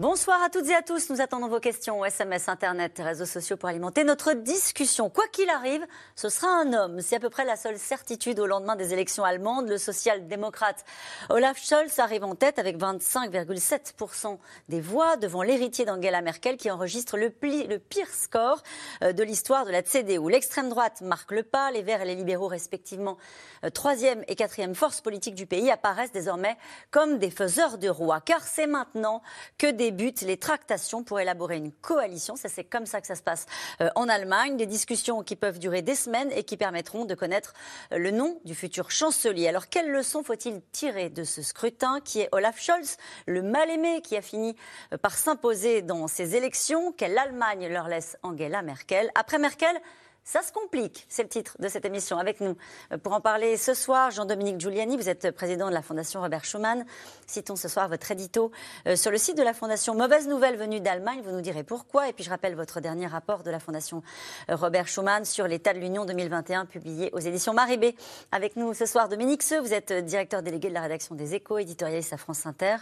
Bonsoir à toutes et à tous. Nous attendons vos questions SMS, Internet, réseaux sociaux pour alimenter notre discussion. Quoi qu'il arrive, ce sera un homme. C'est à peu près la seule certitude au lendemain des élections allemandes. Le social-démocrate Olaf Scholz arrive en tête avec 25,7% des voix devant l'héritier d'Angela Merkel qui enregistre le, le pire score euh, de l'histoire de la CDU. L'extrême droite marque le pas. Les Verts et les libéraux, respectivement, euh, troisième et quatrième force politique du pays, apparaissent désormais comme des faiseurs de roi. Car c'est maintenant que des débutent les tractations pour élaborer une coalition. C'est comme ça que ça se passe euh, en Allemagne. Des discussions qui peuvent durer des semaines et qui permettront de connaître euh, le nom du futur chancelier. Alors, quelles leçons faut-il tirer de ce scrutin qui est Olaf Scholz, le mal-aimé qui a fini euh, par s'imposer dans ces élections Quelle Allemagne leur laisse Angela Merkel Après Merkel, ça se complique, c'est le titre de cette émission. Avec nous, euh, pour en parler ce soir, Jean-Dominique Giuliani, vous êtes président de la Fondation Robert Schuman. Citons ce soir votre édito euh, sur le site de la Fondation. Mauvaise nouvelle venue d'Allemagne, vous nous direz pourquoi. Et puis je rappelle votre dernier rapport de la Fondation euh, Robert Schuman sur l'état de l'Union 2021, publié aux éditions Maribé. Avec nous ce soir, Dominique Seux, vous êtes directeur délégué de la rédaction des Échos, éditorialiste à France Inter.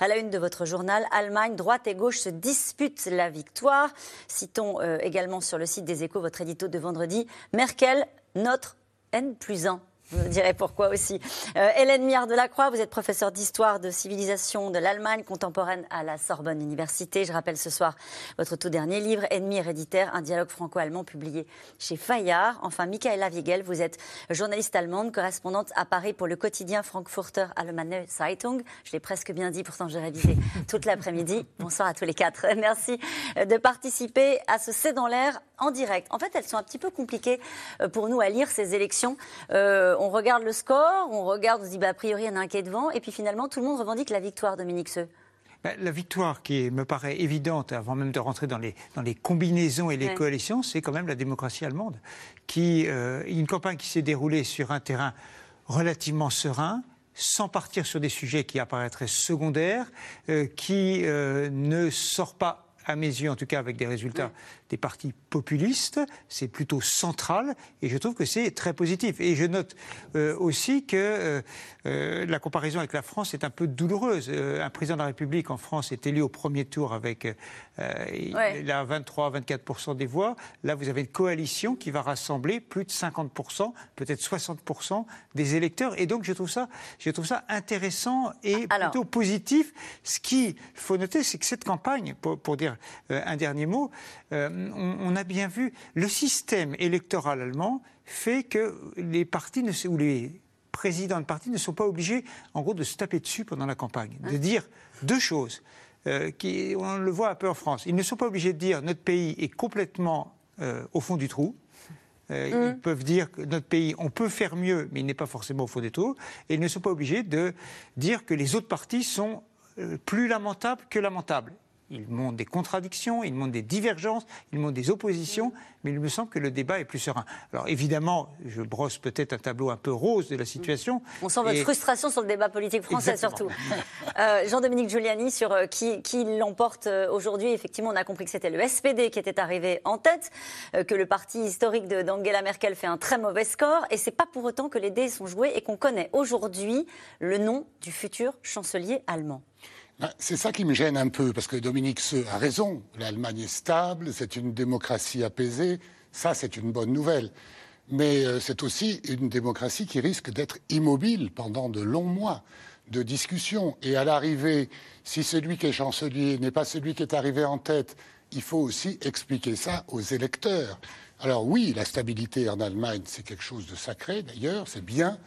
À la une de votre journal, Allemagne, droite et gauche se disputent la victoire. Citons également sur le site des Échos votre édito de vendredi. Merkel, notre N plus 1. Vous direz pourquoi aussi. Euh, Hélène Miard de la Croix, vous êtes professeure d'histoire de civilisation de l'Allemagne contemporaine à la Sorbonne Université. Je rappelle ce soir votre tout dernier livre, Ennemi héréditaire, un dialogue franco-allemand publié chez Fayard. Enfin, Michaela Wiegel, vous êtes journaliste allemande, correspondante à Paris pour le quotidien Frankfurter Allgemeine Zeitung. Je l'ai presque bien dit, pourtant j'ai révisé toute l'après-midi. Bonsoir à tous les quatre. Merci de participer à ce C'est dans l'air en direct. En fait, elles sont un petit peu compliquées euh, pour nous à lire ces élections. Euh, on regarde le score, on regarde, on se dit, bah, a priori, il y en a un qui est devant, et puis finalement, tout le monde revendique la victoire, Dominique Seux. Bah, la victoire qui me paraît évidente, avant même de rentrer dans les, dans les combinaisons et les coalitions, c'est quand même la démocratie allemande. Qui, euh, une campagne qui s'est déroulée sur un terrain relativement serein, sans partir sur des sujets qui apparaîtraient secondaires, euh, qui euh, ne sort pas à mes yeux en tout cas avec des résultats des partis populistes, c'est plutôt central et je trouve que c'est très positif. Et je note euh, aussi que euh, euh, la comparaison avec la France est un peu douloureuse. un président de la République en France est élu au premier tour avec il a 23-24% des voix. Là, vous avez une coalition qui va rassembler plus de 50%, peut-être 60% des électeurs. Et donc, je trouve ça, je trouve ça intéressant et plutôt positif. Ce qu'il faut noter, c'est que cette campagne, pour, pour dire un dernier mot, on, a bien vu, le système électoral allemand fait que les partis ne, ou les présidents de partis ne sont pas obligés, en gros, de se taper dessus pendant la campagne, de dire deux choses. Euh, qui, on le voit un peu en France. Ils ne sont pas obligés de dire notre pays est complètement euh, au fond du trou. Euh, ils mmh. peuvent dire que notre pays, on peut faire mieux, mais il n'est pas forcément au fond du trou. Et ils ne sont pas obligés de dire que les autres partis sont plus lamentables que lamentables il montre des contradictions, il montre des divergences, il montre des oppositions, mais il me semble que le débat est plus serein. Alors évidemment, je brosse peut-être un tableau un peu rose de la situation. On sent votre frustration sur le débat politique français surtout. Euh, Jean-Dominique Giuliani, sur euh, qui, l'emporte euh, aujourd'hui, effectivement, on a compris que c'était le SPD qui était arrivé en tête, que le parti historique d'Angela Merkel fait un très mauvais score, et c'est pas pour autant que les dés sont joués et qu'on connaît aujourd'hui le nom du futur chancelier allemand. Ah, c'est ça qui me gêne un peu, parce que Dominique Seux a raison. L'Allemagne est stable, c'est une démocratie apaisée. Ça, c'est une bonne nouvelle. Mais euh, c'est aussi une démocratie qui risque d'être immobile pendant de longs mois de discussion. Et à l'arrivée, si celui qui est chancelier n'est pas celui qui est arrivé en tête, il faut aussi expliquer ça aux électeurs. Alors oui, la stabilité en Allemagne, c'est quelque chose de sacré d'ailleurs, c'est bien.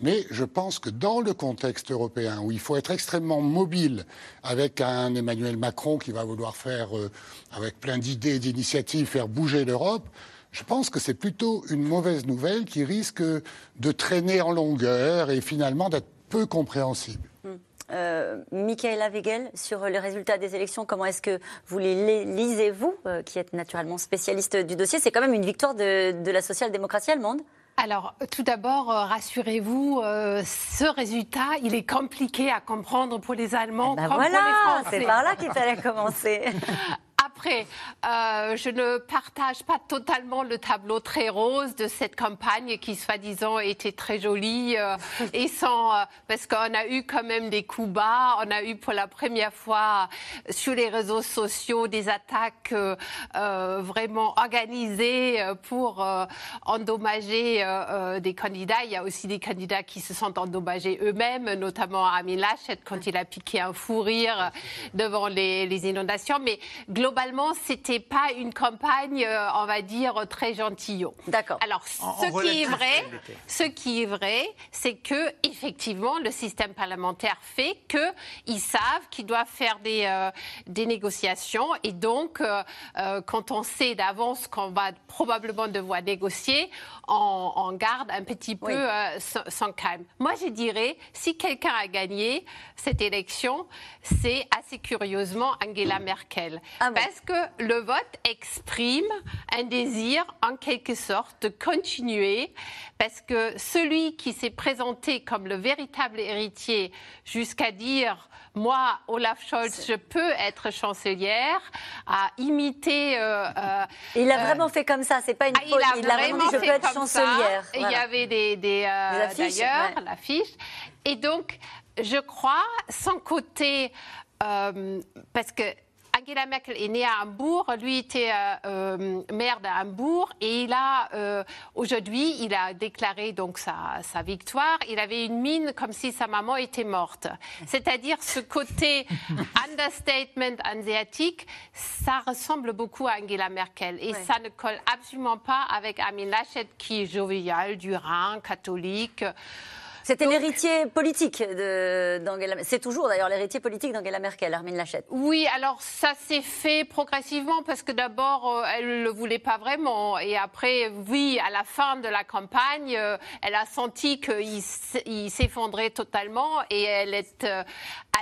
Mais je pense que dans le contexte européen, où il faut être extrêmement mobile, avec un Emmanuel Macron qui va vouloir faire, euh, avec plein d'idées, d'initiatives, faire bouger l'Europe, je pense que c'est plutôt une mauvaise nouvelle qui risque de traîner en longueur et finalement d'être peu compréhensible. Hmm. Euh, Michaela Wegel, sur le résultat des élections, comment est-ce que vous les lisez, vous, euh, qui êtes naturellement spécialiste du dossier? C'est quand même une victoire de, de la social-démocratie allemande. Alors, tout d'abord, euh, rassurez-vous, euh, ce résultat, il est compliqué à comprendre pour les Allemands Eh ben comme voilà, les c'est par là qu'il fallait commencer. Après, euh, je ne partage pas totalement le tableau très rose de cette campagne qui, soi-disant, était très jolie euh, et sans, euh, parce qu'on a eu quand même des coups bas. On a eu pour la première fois sur les réseaux sociaux des attaques vraiment organisées pour endommager des candidats. Il y a aussi des candidats qui se sont endommagés eux-mêmes, notamment Amin Laschet quand il a piqué un fou rire devant les, les inondations. Mais globalement, c'était pas une campagne, euh, on va dire, très gentillot. D'accord. Alors, En- ce en qui est vrai, ce qui est vrai, c'est que effectivement, le système parlementaire fait que ils savent qu'ils doivent faire des, euh, des négociations et donc, euh, euh, quand on sait d'avance qu'on va probablement devoir négocier, on, on garde un petit peu Oui. euh, son, son calme. Moi, je dirais, si quelqu'un a gagné cette élection, c'est assez curieusement Angela Merkel. Ah bon Parce que le vote exprime un désir, en quelque sorte, de continuer? Parce que celui qui s'est présenté comme le véritable héritier jusqu'à dire moi, Olaf Scholz, je peux être chancelière, a imité. euh, euh, Il a euh, vraiment fait comme ça, c'est pas une ah, il Il a vraiment dit je fait peux être chancelière. Il y avait des, des, euh, d'ailleurs ouais. l'affiche. Et donc, je crois, sans côté, euh, parce que Angela Merkel est née à Hambourg, lui était euh, euh, maire de Hambourg et il a euh, aujourd'hui, il a déclaré donc sa, sa victoire. Il avait une mine comme si sa maman était morte. C'est-à-dire ce côté understatement asiatique, ça ressemble beaucoup à Angela Merkel et Ouais. ça ne colle absolument pas avec Amin Laschet qui est jovial, du Rhin, catholique. C'était l'héritier politique d'Angela C'est toujours d'ailleurs l'héritier politique d'Angela Merkel, Armin Laschet. Oui, alors ça s'est fait progressivement parce que d'abord, euh, elle ne le voulait pas vraiment. Et après, oui, à la fin de la campagne, euh, elle a senti qu'il s'effondrait totalement et elle est euh,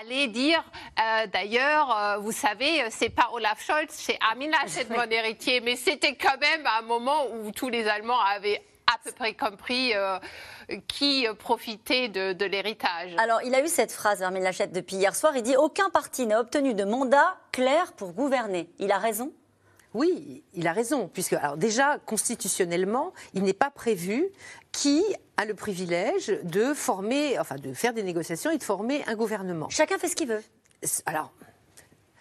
allée dire, euh, d'ailleurs, vous savez, c'est pas Olaf Scholz, c'est Armin Laschet, mon héritier. Mais c'était quand même un moment où tous les Allemands avaient à peu près compris euh, qui euh, profitait de, de l'héritage. Alors, il a eu cette phrase, Armin Laschet, depuis hier soir. Il dit Aucun parti n'a obtenu de mandat clair pour gouverner. Il a raison? Oui, il a raison, puisque alors déjà constitutionnellement, il n'est pas prévu qui a le privilège de former, enfin de faire des négociations et de former un gouvernement. Chacun fait ce qu'il veut. Alors,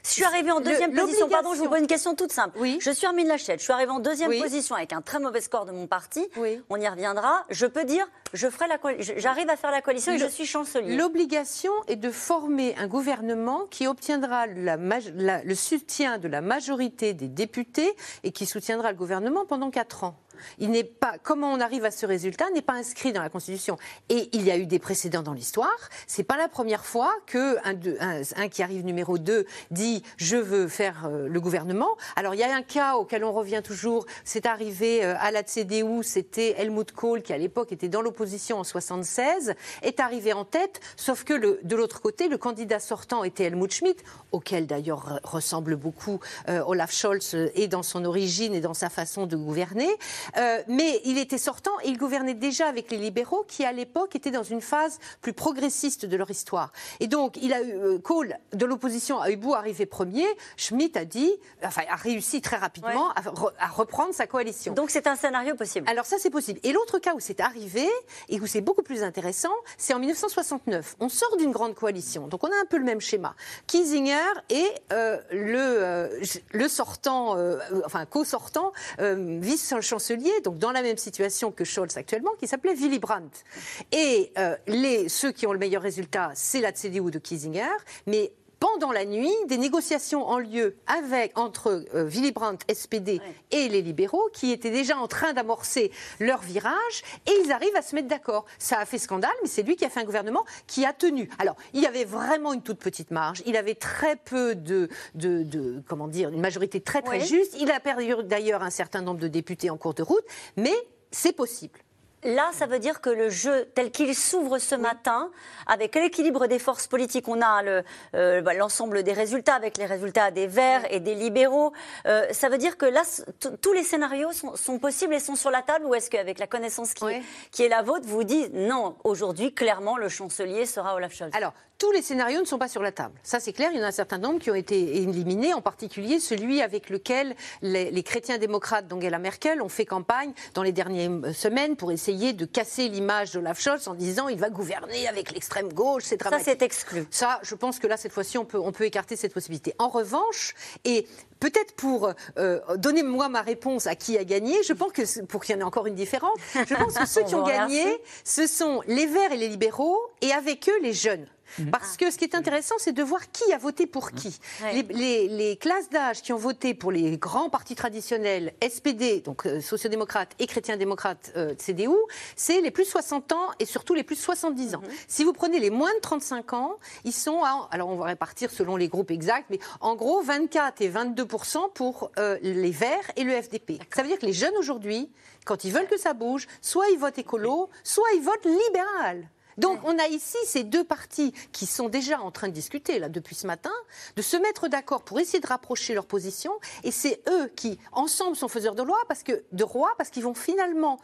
Je suis arrivée en Le- deuxième position. Pardon, je vous pose une question toute simple. Oui. Je suis Armin Laschet. Je suis arrivée en deuxième Oui. position avec un très mauvais score de mon parti. Oui. On y reviendra. Je peux dire, je ferai la j'arrive à faire la coalition et je suis chancelier. l'obligation est de former un gouvernement qui obtiendra la maj- la- le soutien de la majorité des députés et qui soutiendra le gouvernement pendant quatre ans. Il n'est pas comment on arrive à ce résultat n'est pas inscrit dans la Constitution. Et il y a eu des précédents dans l'histoire. C'est pas la première fois que un, qui arrive numéro 2 dit je veux faire euh, le gouvernement. Alors il y a un cas auquel on revient toujours. C'est arrivé euh, à la CDU. C'était Helmut Kohl qui à l'époque était dans l'opposition en 76 est arrivé en tête. Sauf que de l'autre côté le candidat sortant était Helmut Schmidt, auquel d'ailleurs re- ressemble beaucoup euh, Olaf Scholz et dans son origine et dans sa façon de gouverner. Euh, mais il était sortant et il gouvernait déjà avec les libéraux qui, à l'époque, étaient dans une phase plus progressiste de leur histoire. Et donc, il a eu, euh, Kohl, de l'opposition, a eu beau arriver premier, Schmitt a dit, enfin, a réussi très rapidement à, re- à reprendre sa coalition. Donc c'est un scénario possible. Alors ça, c'est possible. Et l'autre cas où c'est arrivé, et où c'est beaucoup plus intéressant, c'est en 1969. On sort d'une grande coalition, donc on a un peu le même schéma. Kiesinger et euh, le, euh, le sortant, enfin co-sortant, euh, donc dans la même situation que Scholz actuellement, qui s'appelait Willy Brandt. Et euh, les, ceux qui ont le meilleur résultat, c'est la CDU de Kiesinger, mais pendant la nuit, des négociations ont lieu avec, entre euh, Willy Brandt, SPD, et les libéraux, qui étaient déjà en train d'amorcer leur virage, et ils arrivent à se mettre d'accord. Ça a fait scandale, mais c'est lui qui a fait un gouvernement qui a tenu. Alors, il y avait vraiment une toute petite marge, il avait très peu de, de, de- comment dire, une majorité très très juste. Il a perdu d'ailleurs un certain nombre de députés en cours de route, mais c'est possible. Là, ça veut dire que le jeu tel qu'il s'ouvre ce matin, avec l'équilibre des forces politiques, on a euh, bah, l'ensemble des résultats, avec les résultats des Verts et des libéraux. Euh, ça veut dire que là, tous les scénarios sont, possibles et sont sur la table, ou est-ce qu'avec la connaissance qui, qui, est la vôtre, vous dites non, aujourd'hui, clairement, le chancelier sera Olaf Scholz? Alors, tous les scénarios ne sont pas sur la table. Ça, c'est clair. Il y en a un certain nombre qui ont été éliminés, en particulier celui avec lequel les, chrétiens démocrates d'Angela Merkel ont fait campagne dans les dernières semaines pour essayer de casser l'image d'Olaf Scholz en disant il va gouverner avec l'extrême gauche. C'est dramatique. Ça, c'est exclu. Ça, je pense que là, cette fois-ci, on peut, on peut écarter cette possibilité. En revanche, et peut-être pour euh, donner moi ma réponse à qui a gagné, je pense que pour qu'il y en ait encore une différence, je pense que ceux qui ont gagné, ce sont les Verts et les libéraux, et avec eux les jeunes. Mhm. Parce que ce qui est intéressant, c'est de voir qui a voté pour qui. Les, classes d'âge qui ont voté pour les grands partis traditionnels, SPD, donc euh, sociodémocrates et chrétiens-démocrates euh, CDU, c'est les plus 60 ans et surtout les plus 70 ans. Mhm. Si vous prenez les moins de 35 ans, ils sont à, alors on va répartir selon les groupes exacts, mais en gros 24 et 22% pour euh, les Verts et le FDP. Ça veut dire que les jeunes aujourd'hui, quand ils veulent que ça bouge, soit ils votent écolo, soit ils votent libéral. Donc on a ici ces deux partis qui sont déjà en train de discuter là depuis ce matin, de se mettre d'accord pour essayer de rapprocher leurs positions, et c'est eux qui ensemble sont faiseurs de loi parce que de roi parce qu'ils vont finalement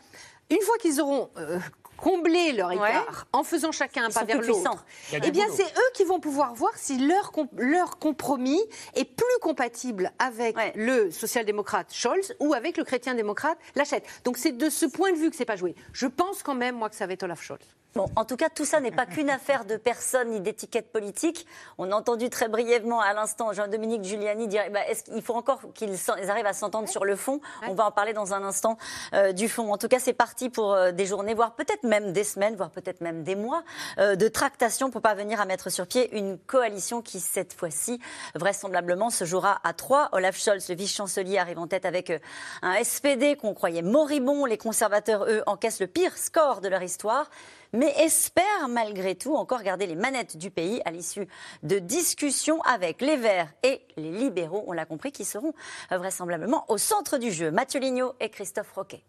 une fois qu'ils auront euh, comblé leur écart en faisant chacun un pas vers l'autre, eh bien c'est eux qui vont pouvoir voir si leur, leur compromis est plus compatible avec le social-démocrate Scholz ou avec le chrétien-démocrate Lachette. Donc c'est de ce point de vue que c'est pas joué. Je pense quand même moi que ça va être Olaf Scholz. Bon, en tout cas, tout ça n'est pas qu'une affaire de personnes ni d'étiquettes politiques. On a entendu très brièvement à l'instant Jean-Dominique Giuliani dire bah, est-ce qu'il faut encore qu'ils arrivent à s'entendre sur le fond? On va en parler dans un instant euh, du fond. En tout cas, c'est parti pour euh, des journées, voire peut-être même des semaines, voire peut-être même des mois euh, de tractation pour parvenir à mettre sur pied une coalition qui, cette fois-ci, vraisemblablement se jouera à trois. Olaf Scholz, le vice-chancelier, arrive en tête avec un SPD qu'on croyait moribond. Les conservateurs, eux, encaissent le pire score de leur histoire mais espère malgré tout encore garder les manettes du pays à l'issue de discussions avec les Verts et les libéraux, on l'a compris, qui seront vraisemblablement au centre du jeu. Mathieu Lignot et Christophe Roquet.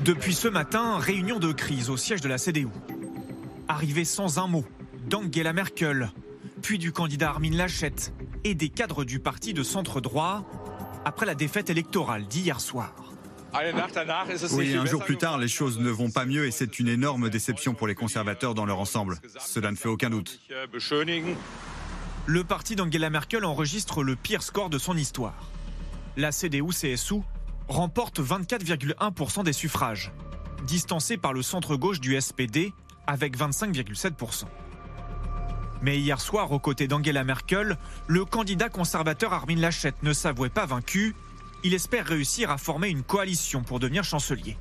Depuis ce matin, réunion de crise au siège de la CDU. Arrivée sans un mot d'Angela Merkel, puis du candidat Armin Lachette et des cadres du parti de centre droit après la défaite électorale d'hier soir. Oui, un jour plus tard, les choses ne vont pas mieux et c'est une énorme déception pour les conservateurs dans leur ensemble. Cela ne fait aucun doute. Le parti d'Angela Merkel enregistre le pire score de son histoire. La CDU-CSU remporte 24,1% des suffrages, distancé par le centre-gauche du SPD avec 25,7%. Mais hier soir, aux côtés d'Angela Merkel, le candidat conservateur Armin Laschet ne s'avouait pas vaincu il espère réussir à former une coalition pour devenir chancelier.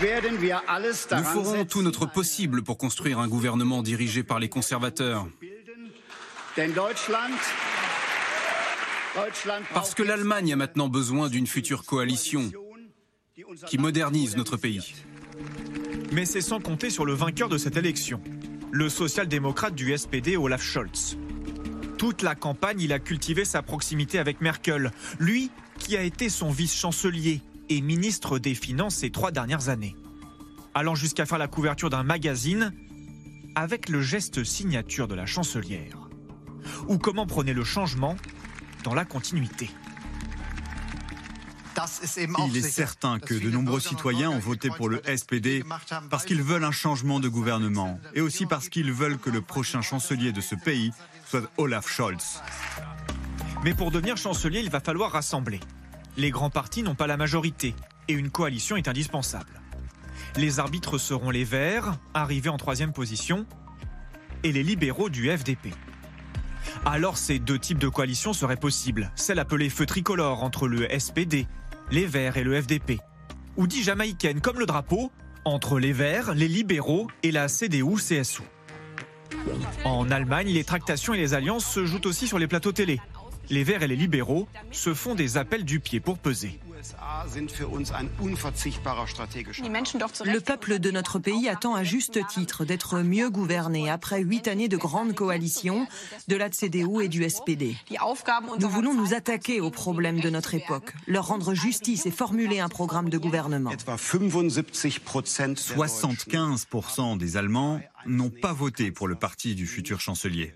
Nous ferons tout notre possible pour construire un gouvernement dirigé par les conservateurs. Parce que l'Allemagne a maintenant besoin d'une future coalition qui modernise notre pays. Mais c'est sans compter sur le vainqueur de cette élection, le social-démocrate du SPD Olaf Scholz. Toute la campagne, il a cultivé sa proximité avec Merkel, lui qui a été son vice-chancelier et ministre des Finances ces trois dernières années. Allant jusqu'à faire la couverture d'un magazine avec le geste signature de la chancelière. Ou comment prenait le changement dans la continuité. Il est certain que de nombreux citoyens ont voté pour le SPD parce qu'ils veulent un changement de gouvernement et aussi parce qu'ils veulent que le prochain chancelier de ce pays Olaf Scholz. Mais pour devenir chancelier, il va falloir rassembler. Les grands partis n'ont pas la majorité et une coalition est indispensable. Les arbitres seront les Verts, arrivés en troisième position, et les libéraux du FDP. Alors ces deux types de coalitions seraient possibles, celle appelée feu tricolore entre le SPD, les Verts et le FDP, ou dit jamaïcaine comme le drapeau, entre les Verts, les libéraux et la CDU-CSU. En Allemagne, les tractations et les alliances se jouent aussi sur les plateaux télé. Les Verts et les libéraux se font des appels du pied pour peser. Le peuple de notre pays attend à juste titre d'être mieux gouverné après huit années de grande coalition de la CDU et du SPD. Nous voulons nous attaquer aux problèmes de notre époque, leur rendre justice et formuler un programme de gouvernement. 75% des Allemands n'ont pas voté pour le parti du futur chancelier.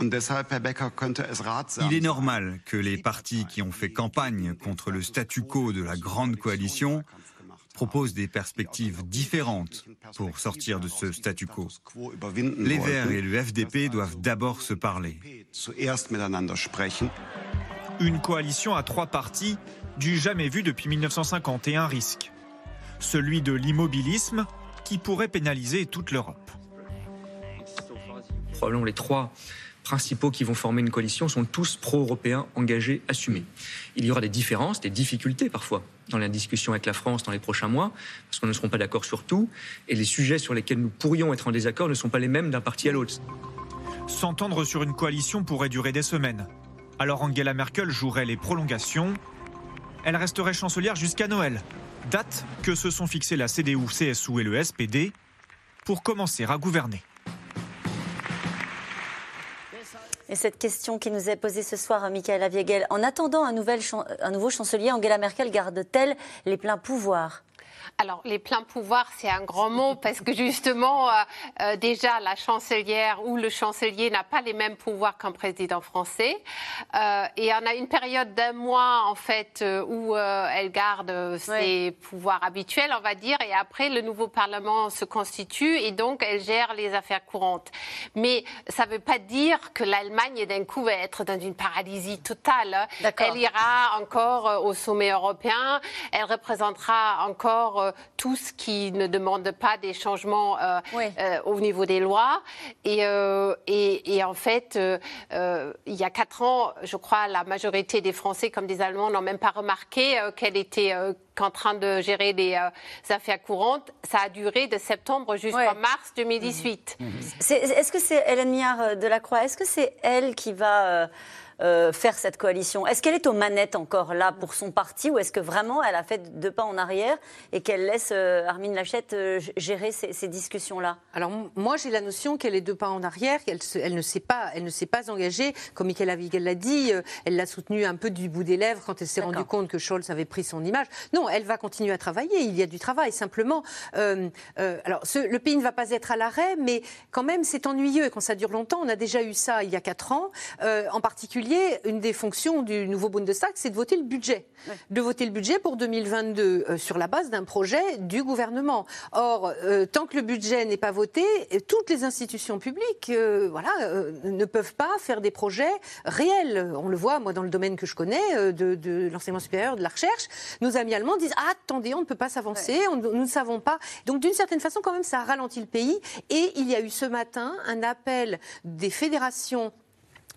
Il est normal que les partis qui ont fait campagne contre le statu quo de la grande coalition proposent des perspectives différentes pour sortir de ce statu quo. Les Verts et le FDP doivent d'abord se parler. Une coalition à trois partis du jamais vu depuis 1950 et un risque. Celui de l'immobilisme qui pourrait pénaliser toute l'Europe. Probablement les trois principaux qui vont former une coalition sont tous pro-européens, engagés, assumés. Il y aura des différences, des difficultés parfois dans la discussion avec la France dans les prochains mois, parce qu'on ne seront pas d'accord sur tout, et les sujets sur lesquels nous pourrions être en désaccord ne sont pas les mêmes d'un parti à l'autre. S'entendre sur une coalition pourrait durer des semaines. Alors Angela Merkel jouerait les prolongations. Elle resterait chancelière jusqu'à Noël, date que se sont fixées la CDU, CSU et le SPD pour commencer à gouverner. Et cette question qui nous est posée ce soir, Michaela Viegel, en attendant un, nouvel, un nouveau chancelier, Angela Merkel garde-t-elle les pleins pouvoirs? Alors, les pleins pouvoirs, c'est un grand mot parce que justement, euh, euh, déjà, la chancelière ou le chancelier n'a pas les mêmes pouvoirs qu'un président français. Euh, et on a une période d'un mois, en fait, où elle garde ses pouvoirs habituels, on va dire. Et après, le nouveau Parlement se constitue et donc elle gère les affaires courantes. Mais ça ne veut pas dire que l'Allemagne, d'un coup, va être dans une paralysie totale. Elle ira encore au sommet européen. Elle représentera encore tout ce qui ne demande pas des changements euh, euh, au niveau des lois. Et, et, en fait, il y a quatre ans, je crois, la majorité des Français comme des Allemands n'ont même pas remarqué qu'elle était qu'en train de gérer les affaires courantes. Ça a duré de septembre jusqu'en mars 2018. Mmh. Mmh. Est-ce que c'est Hélène Miard de la Croix Est-ce que c'est elle qui va euh, faire cette coalition Est-ce qu'elle est aux manettes encore là pour son parti ou est-ce que vraiment elle a fait deux pas en arrière et qu'elle laisse euh, Armine Lachette euh, gérer ces, discussions-là? Alors moi j'ai la notion qu'elle est deux pas en arrière, qu'elle elle ne s'est pas, elle ne s'est pas engagée. Comme Michael Avigel l'a dit, elle l'a soutenu un peu du bout des lèvres quand elle s'est rendue compte que Scholz avait pris son image. Non, elle va continuer à travailler. Il y a du travail. Simplement, alors le pays ne va pas être à l'arrêt, mais quand même c'est ennuyeux et quand ça dure longtemps. On a déjà eu ça il y a quatre ans, en particulier une des fonctions du nouveau Bundestag, c'est de voter le budget. De voter le budget pour 2022 euh, sur la base d'un projet du gouvernement. Or, euh, tant que le budget n'est pas voté, toutes les institutions publiques euh, voilà, ne peuvent pas faire des projets réels. On le voit, moi, dans le domaine que je connais, de, l'enseignement supérieur, de la recherche, nos amis allemands disent ah, attendez, on ne peut pas s'avancer, nous ne savons pas. Donc, d'une certaine façon, quand même, ça a ralenti le pays. Et il y a eu ce matin un appel des fédérations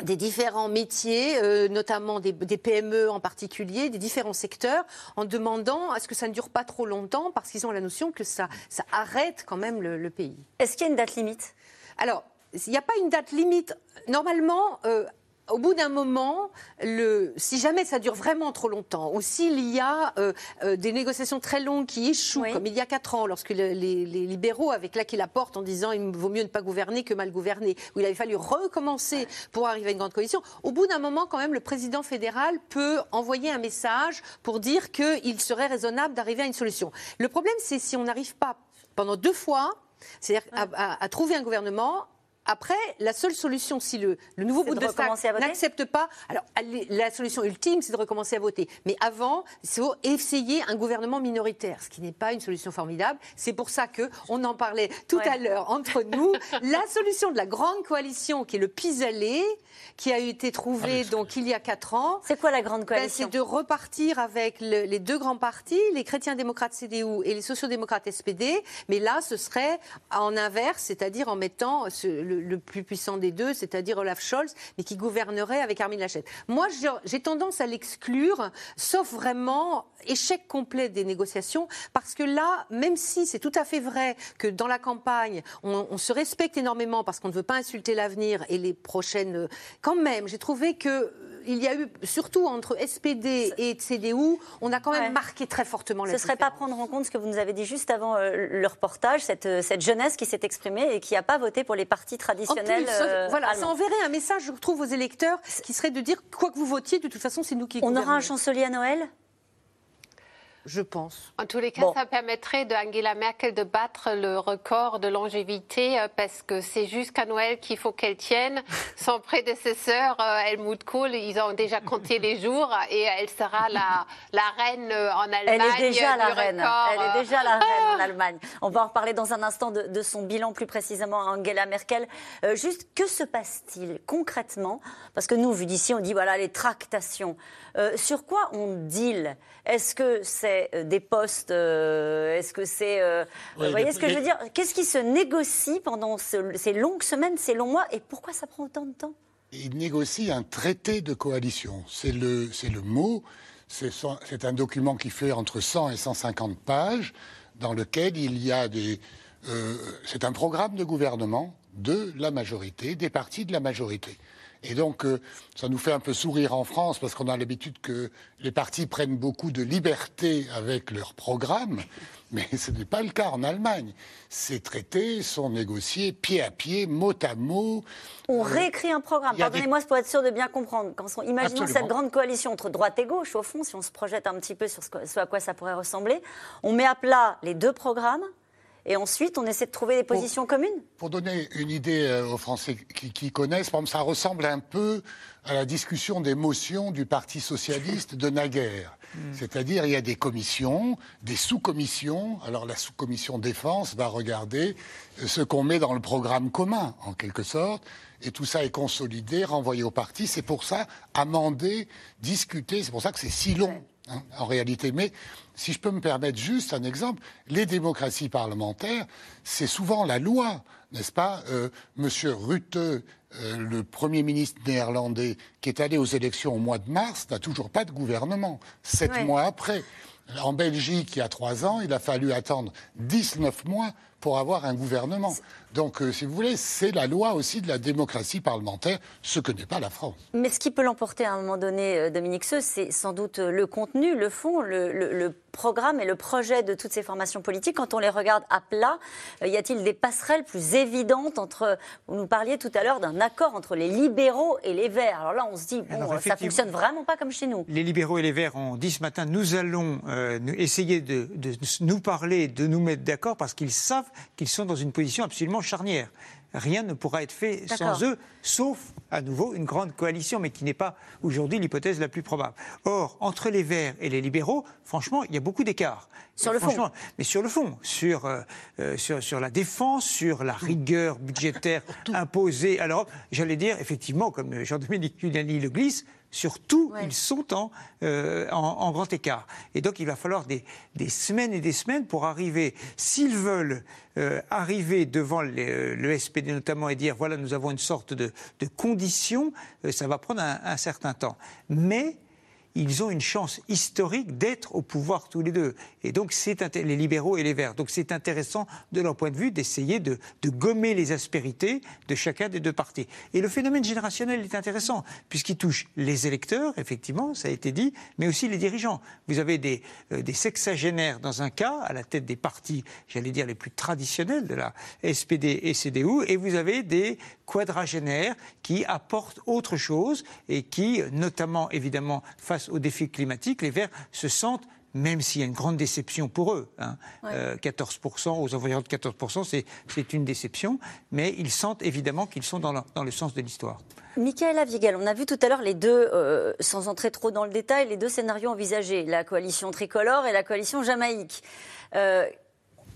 des différents métiers, euh, notamment des, PME en particulier, des différents secteurs, en demandant à ce que ça ne dure pas trop longtemps, parce qu'ils ont la notion que ça, ça arrête quand même le, pays. Est-ce qu'il y a une date limite? Alors, il n'y a pas une date limite. Normalement, euh, au bout d'un moment, le, si jamais ça dure vraiment trop longtemps, ou s'il y a euh, euh, des négociations très longues qui échouent, comme il y a quatre ans, lorsque les, libéraux avaient claqué la porte en disant il vaut mieux ne pas gouverner que mal gouverner, où il avait fallu recommencer pour arriver à une grande coalition, au bout d'un moment, quand même, le président fédéral peut envoyer un message pour dire qu'il serait raisonnable d'arriver à une solution. Le problème, c'est si on n'arrive pas pendant deux fois, c'est-à-dire à, trouver un gouvernement après, la seule solution, si le, nouveau Bundestag n'accepte pas, alors la solution ultime, c'est de recommencer à voter. Mais avant, il faut essayer un gouvernement minoritaire, ce qui n'est pas une solution formidable. C'est pour ça que on en parlait tout à l'heure entre nous. la solution de la grande coalition, qui est le pis-aller, qui a été trouvée ah, donc il y a quatre ans. C'est quoi la grande ben, coalition C'est de repartir avec les deux grands partis, les chrétiens démocrates CDU et les sociaux-démocrates SPD. Mais là, ce serait en inverse, c'est-à-dire en mettant le le, plus puissant des deux, c'est-à-dire Olaf Scholz, mais qui gouvernerait avec Armin Laschet. Moi, j'ai tendance à l'exclure, sauf vraiment échec complet des négociations, parce que là, même si c'est tout à fait vrai que dans la campagne, on, se respecte énormément parce qu'on ne veut pas insulter l'avenir et les prochaines... Quand même, j'ai trouvé que il y a eu, surtout entre SPD et CDU, on a quand même marqué très fortement la Ce ne serait pas prendre en compte ce que vous nous avez dit juste avant euh, le reportage, cette, euh, cette jeunesse qui s'est exprimée et qui n'a pas voté pour les partis traditionnels. Euh, voilà, ça enverrait un message, je trouve, aux électeurs qui serait de dire quoi que vous votiez, de toute façon, c'est nous qui. On aura un chancelier à Noël? Je pense. En tous les cas, ça permettrait d'Angela Merkel de battre le record de longévité euh, parce que c'est jusqu'à Noël qu'il faut qu'elle tienne. Son prédécesseur, euh, Helmut Kohl, ils ont déjà compté les jours et elle sera la, la reine euh, en Allemagne. Elle est déjà la reine. Elle est déjà la reine en Allemagne. On va en reparler dans un instant de, son bilan, plus précisément Angela Merkel. juste, que se passe-t-il concrètement? Parce que nous, vu d'ici, on dit voilà les tractations. sur quoi on deal? Est-ce que c'est euh, des postes euh, Est-ce que c'est... Euh, vous voyez ce que je veux dire? Qu'est-ce qui se négocie pendant ces longues semaines, ces longs mois Et pourquoi ça prend autant de temps? Il négocie un traité de coalition. C'est le, le mot. C'est un document qui fait entre 100 et 150 pages, dans lequel il y a des... c'est un programme de gouvernement de la majorité, des partis de la majorité. Et donc, euh, ça nous fait un peu sourire en France parce qu'on a l'habitude que les partis prennent beaucoup de liberté avec leur programme, mais ce n'est pas le cas en Allemagne. Ces traités sont négociés pied à pied, mot à mot. On euh, réécrit un programme. Pardonnez-moi, pour être sûr de bien comprendre. Quand on, imaginons cette grande coalition entre droite et gauche, au fond, si on se projette un petit peu sur ce à quoi ça pourrait ressembler, on met à plat les deux programmes et ensuite on essaie de trouver des positions communes Pour donner une idée euh, aux Français qui, connaissent, ça ressemble un peu à la discussion des motions du Parti socialiste de naguère. Hmm. C'est-à-dire, il y a des commissions, des sous-commissions. Alors, la sous-commission défense va regarder euh, ce qu'on met dans le programme commun, en quelque sorte. Et tout ça est consolidé, renvoyé au parti. C'est pour ça, amendé, discuté. C'est pour ça que c'est si long, hein, en réalité. Mais si je peux me permettre juste un exemple, les démocraties parlementaires, c'est souvent la loi, n'est-ce pas euh, Monsieur Rutte, euh, le Premier ministre néerlandais, qui est allé aux élections au mois de mars, n'a toujours pas de gouvernement, sept mois après. En Belgique, il y a trois ans, il a fallu attendre 19 mois pour avoir un gouvernement. Donc, euh, si vous voulez, c'est la loi aussi de la démocratie parlementaire, ce que n'est pas la France. Mais ce qui peut l'emporter à un moment donné, euh, Dominique Seux, c'est sans doute le contenu, le fond, le, programme et le projet de toutes ces formations politiques. Quand on les regarde à plat, euh, y a-t-il des passerelles plus évidentes entre. Vous nous parliez tout à l'heure d'un accord entre les libéraux et les Verts. Alors là, on se dit, bon, ça fonctionne vraiment pas comme chez nous. Les libéraux et les Verts ont dit ce matin, nous allons essayer de, de nous parler, de nous mettre d'accord parce qu'ils savent qu'ils sont dans une position absolument charnière. Rien ne pourra être fait sans eux, sauf à nouveau une grande coalition, mais qui n'est pas aujourd'hui l'hypothèse la plus probable. Or, entre les Verts et les libéraux, franchement, il y a beaucoup d'écarts. Sur le fond. Mais sur le fond, sur, euh, euh, sur, sur, la défense, sur la rigueur budgétaire imposée à l'Europe, j'allais dire, effectivement, comme Jean-Dominique Giuliani le glisse, Surtout, ils sont euh, en, en, grand écart. Et donc, il va falloir des, semaines et des semaines pour arriver, s'ils veulent euh, arriver devant le SPD notamment et dire, voilà, nous avons une sorte de, condition, euh, ça va prendre un, un certain temps. Mais ils ont une chance historique d'être au pouvoir tous les deux. Et donc, c'est les libéraux et les verts. Donc, c'est intéressant de leur point de vue d'essayer de, gommer les aspérités de chacun des deux partis. Et le phénomène générationnel est intéressant, puisqu'il touche les électeurs, effectivement, ça a été dit, mais aussi les dirigeants. Vous avez des, euh, des sexagénaires dans un cas, à la tête des partis, j'allais dire, les plus traditionnels de la SPD et CDU, et vous avez des quadragénaires qui apportent autre chose et qui, notamment, évidemment, face aux défis climatiques, les Verts se sentent même s'il y a une grande déception pour eux. 14%, hein. euh, aux envoyeurs de 14%, c'est une déception, mais ils sentent évidemment qu'ils sont dans le, dans le, sens de l'histoire. Michaela Vigal, on a vu tout à l'heure les deux, euh, sans entrer trop dans le détail, les deux scénarios envisagés, la coalition tricolore et la coalition jamaïque. Euh,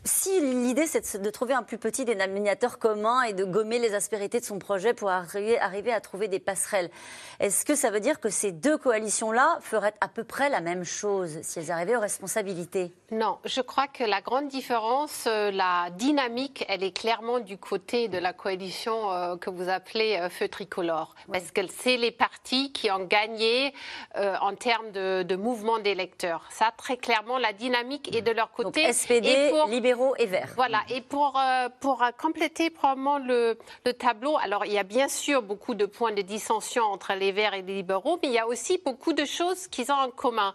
si l'idée c'est de trouver un plus petit dénominateur commun et de gommer les aspérités de son projet pour arriver, à trouver des passerelles, est-ce que ça veut dire que ces deux coalitions-là feraient à peu près la même chose si elles arrivaient aux responsabilités? Non, je crois que la grande différence, euh, la dynamique, elle est clairement du côté de la coalition euh, que vous appelez euh, feu tricolore. Parce que c'est les partis qui ont gagné en termes de, mouvement d'électeurs. Ça, très clairement, la dynamique est de leur côté. Donc, SPD, Voilà, et pour, euh, pour compléter probablement le, le, tableau, alors il y a bien sûr beaucoup de points de dissension entre les verts et les libéraux, mais il y a aussi beaucoup de choses qu'ils ont en commun.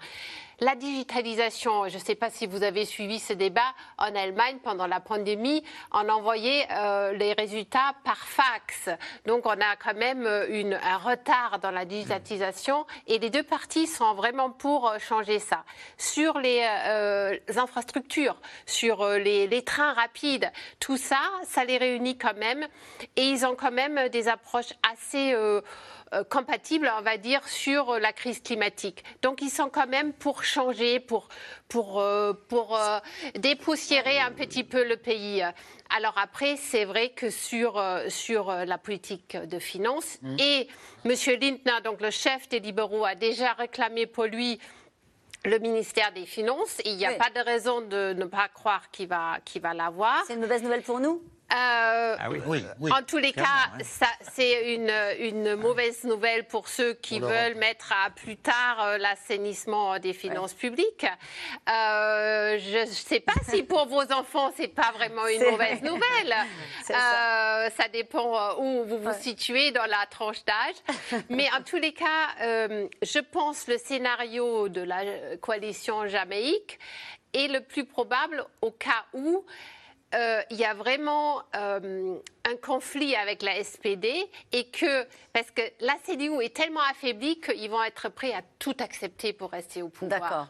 La digitalisation, je ne sais pas si vous avez suivi ce débat en Allemagne pendant la pandémie, on envoyait euh, les résultats par fax. Donc on a quand même euh, un retard dans la digitalisation et les deux parties sont vraiment pour euh, changer ça. Sur les infrastructures, sur les, trains rapides, tout ça, ça les réunit quand même et ils ont quand même des approches assez compatibles, on va dire, sur la crise climatique. Donc ils sont quand même pour changer, pour, pour, euh, pour euh, dépoussiérer un petit peu le pays. Alors après, c'est vrai que sur, euh, sur la politique de finances, mmh. et M. Lindner, donc le chef des libéraux, a déjà réclamé pour lui le ministère des Finances. Il n'y a oui. pas de raison de ne pas croire qu'il va, qu va l'avoir. C'est une mauvaise nouvelle pour nous? Euh, ah oui, oui, oui, en tous les cas, hein. c'est une, une, mauvaise nouvelle pour ceux qui pour veulent mettre à plus tard euh, l'assainissement des finances ouais. publiques. Euh, je ne sais pas si pour vos enfants, c'est pas vraiment une mauvaise vrai. nouvelle. Ça. ça. dépend où vous vous ouais. situez dans la tranche d'âge. Mais en tous les cas, je pense le scénario de la coalition jamaïque est le plus probable au cas où euh, il y a vraiment euh, un conflit avec la SPD et que, parce que la CDU est tellement affaiblie qu'ils vont être prêts à tout accepter pour rester au pouvoir. D'accord.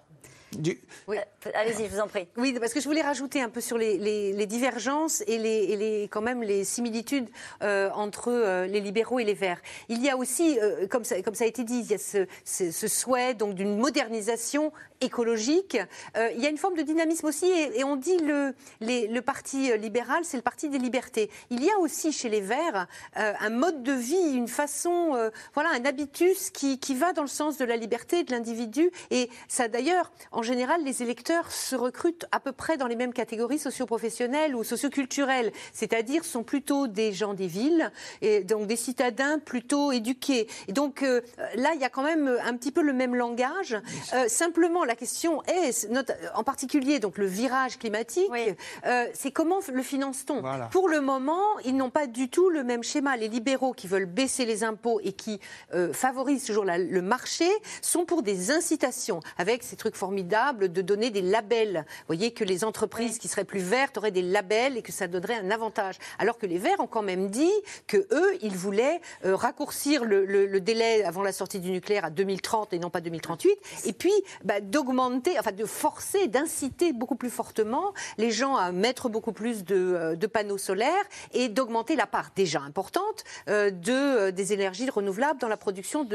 Du... Oui. Euh, Allez-y, je vous en prie. Oui, parce que je voulais rajouter un peu sur les, les, les divergences et, les, et les, quand même les similitudes euh, entre euh, les libéraux et les Verts. Il y a aussi, comme, ça, comme ça a été dit, il y a ce, ce, ce souhait donc d'une modernisation écologique. Il y a une forme de dynamisme aussi, et, et on dit le, le parti libéral, c'est le parti des libertés. Il y a aussi chez les Verts un mode de vie, une façon, voilà, un habitus qui, qui va dans le sens de la liberté de l'individu. Et ça, d'ailleurs, en général, les électeurs se recrutent à peu près dans les mêmes catégories socioprofessionnelles ou socioculturelles, c'est-à-dire sont plutôt des gens des villes, et donc des citadins plutôt éduqués. Et donc euh, là, il y a quand même un petit peu le même langage. Euh, simplement, la question est, en particulier, donc le virage climatique, oui. euh, c'est comment le finance-t-on? Voilà. Pour le moment, ils n'ont pas du tout le même schéma. Les libéraux qui veulent baisser les impôts et qui euh, favorisent toujours la, le marché sont pour des incitations, avec ces trucs formidables de donner des labels. Vous voyez que les entreprises oui. qui seraient plus vertes auraient des labels et que ça donnerait un avantage. Alors que les Verts ont quand même dit que eux, ils voulaient euh, raccourcir le, le, le, délai avant la sortie du nucléaire à 2030 et non pas 2038, et puis bah, d'augmenter, enfin de forcer, d'inciter beaucoup plus fortement les gens à mettre beaucoup plus de, euh, de panneaux solaires et d'augmenter la part déjà importante euh, de, des énergies renouvelables dans la production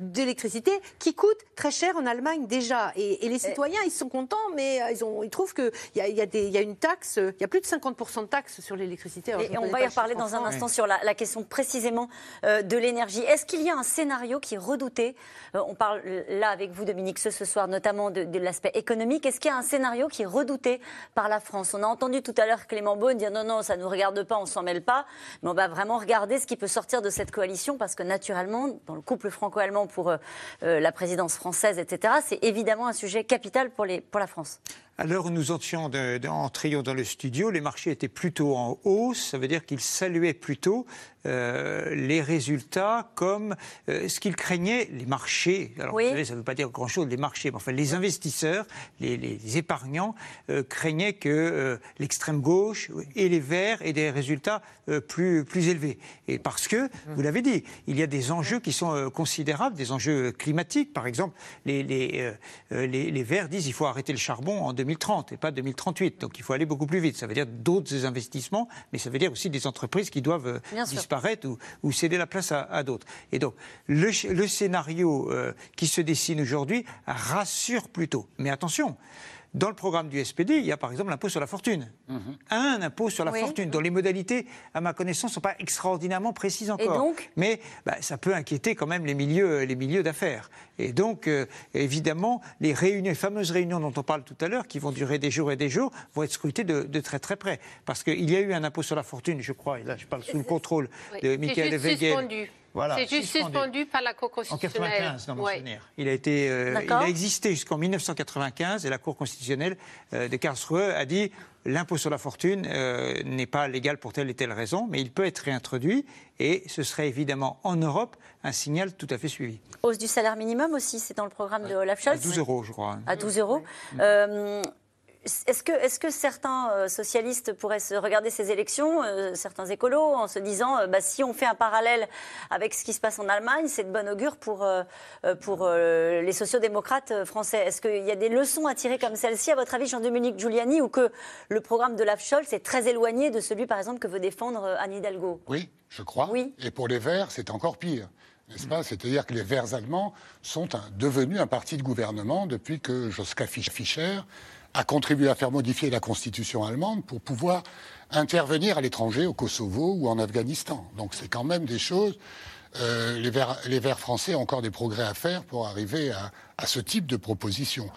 d'électricité qui coûte très cher en Allemagne déjà. Et, et les citoyens, ils sont contents, mais euh, ils, ont, ils trouvent qu'il y a, y, a y a une taxe, il y a plus de 50% de taxes sur l'électricité. Et on va y reparler dans un instant oui. sur la, la, question précisément euh, de l'énergie. Est-ce qu'il y a un scénario qui est redouté? Euh, On parle là avec vous, Dominique, ce, ce soir notamment de, de l'aspect économique. Est-ce qu'il y a un scénario qui est redouté par la France? On a entendu tout à l'heure Clément Beaune dire non, non, ça ne nous regarde pas, on s'en mêle pas. Mais on va vraiment regarder ce qui peut sortir de cette coalition parce que naturellement, dans le couple franco-allemand pour euh, la présidence française, etc., c'est évidemment un sujet capital pour, la France. À l'heure où nous entrions, de, de, entrions dans le studio, les marchés étaient plutôt en hausse. Ça veut dire qu'ils saluaient plutôt euh, les résultats comme euh, ce qu'ils craignaient, les marchés. Alors, oui. vous savez, ça ne veut pas dire grand-chose, les marchés, mais enfin, les investisseurs, les, les épargnants euh, craignaient que l'extrême gauche et les Verts aient des résultats plus, plus élevés. Et parce que, vous l'avez dit, il y a des enjeux qui sont considérables, des enjeux climatiques. Par exemple, les, les, les, les Verts disent qu'il faut arrêter le charbon en 2030 et pas 2038. Donc il faut aller beaucoup plus vite. Ça veut dire d'autres investissements, mais ça veut dire aussi des entreprises qui doivent Bien disparaître ou, ou, céder la place à, à d'autres. Et donc le, le scénario euh, qui se dessine aujourd'hui rassure plutôt. Mais attention, dans le programme du SPD, il y a par exemple l'impôt sur la fortune. Mmh. Un impôt sur la oui. fortune, dont les modalités, à ma connaissance, ne sont pas extraordinairement précises encore. Et donc? Mais bah, ça peut inquiéter quand même les milieux, les milieux d'affaires. Et donc, euh, évidemment, les réunions, les fameuses réunions dont on parle tout à l'heure, qui vont durer des jours et des jours, vont être scrutées de, de très très près. Parce qu'il y a eu un impôt sur la fortune, je crois, et là je parle sous le contrôle oui. de Michael Weigel Voilà. C'est juste suspendu. par la Cour constitutionnelle. En 95, dans mon souvenir. Il a, été, euh, il a existé jusqu'en 1995 et la Cour constitutionnelle euh, de Karlsruhe a dit l'impôt sur la fortune euh, n'est pas légal pour telle et telle raison, mais il peut être réintroduit et ce serait évidemment en Europe un signal tout à fait suivi. Hausse du salaire minimum aussi, c'est dans le programme de Olaf Scholz À 12 euros, je crois. À 12 euros. Euh, est-ce que, est que, certains euh, socialistes pourraient se regarder ces élections, euh, certains écolos, en se disant euh, bah, si on fait un parallèle avec ce qui se passe en Allemagne, c'est de bon augure pour, pour les sociodémocrates français? Est-ce qu'il y a des leçons à tirer comme celle-ci, à votre avis, Jean-Dominique Giuliani, ou que le programme de Scholz est très éloigné de celui, par exemple, que veut défendre Anne Hidalgo? Oui, je crois. Oui. Et pour les Verts, c'est encore pire n'est-ce pas? C'est-à-dire que les Verts allemands sont devenus un parti de gouvernement depuis que Joschka Fischer a contribué à faire modifier la constitution allemande pour pouvoir intervenir à l'étranger, au Kosovo ou en Afghanistan. Donc c'est quand même des choses. Euh, les, verts, français ont encore des progrès à faire pour arriver à, ce type de proposition.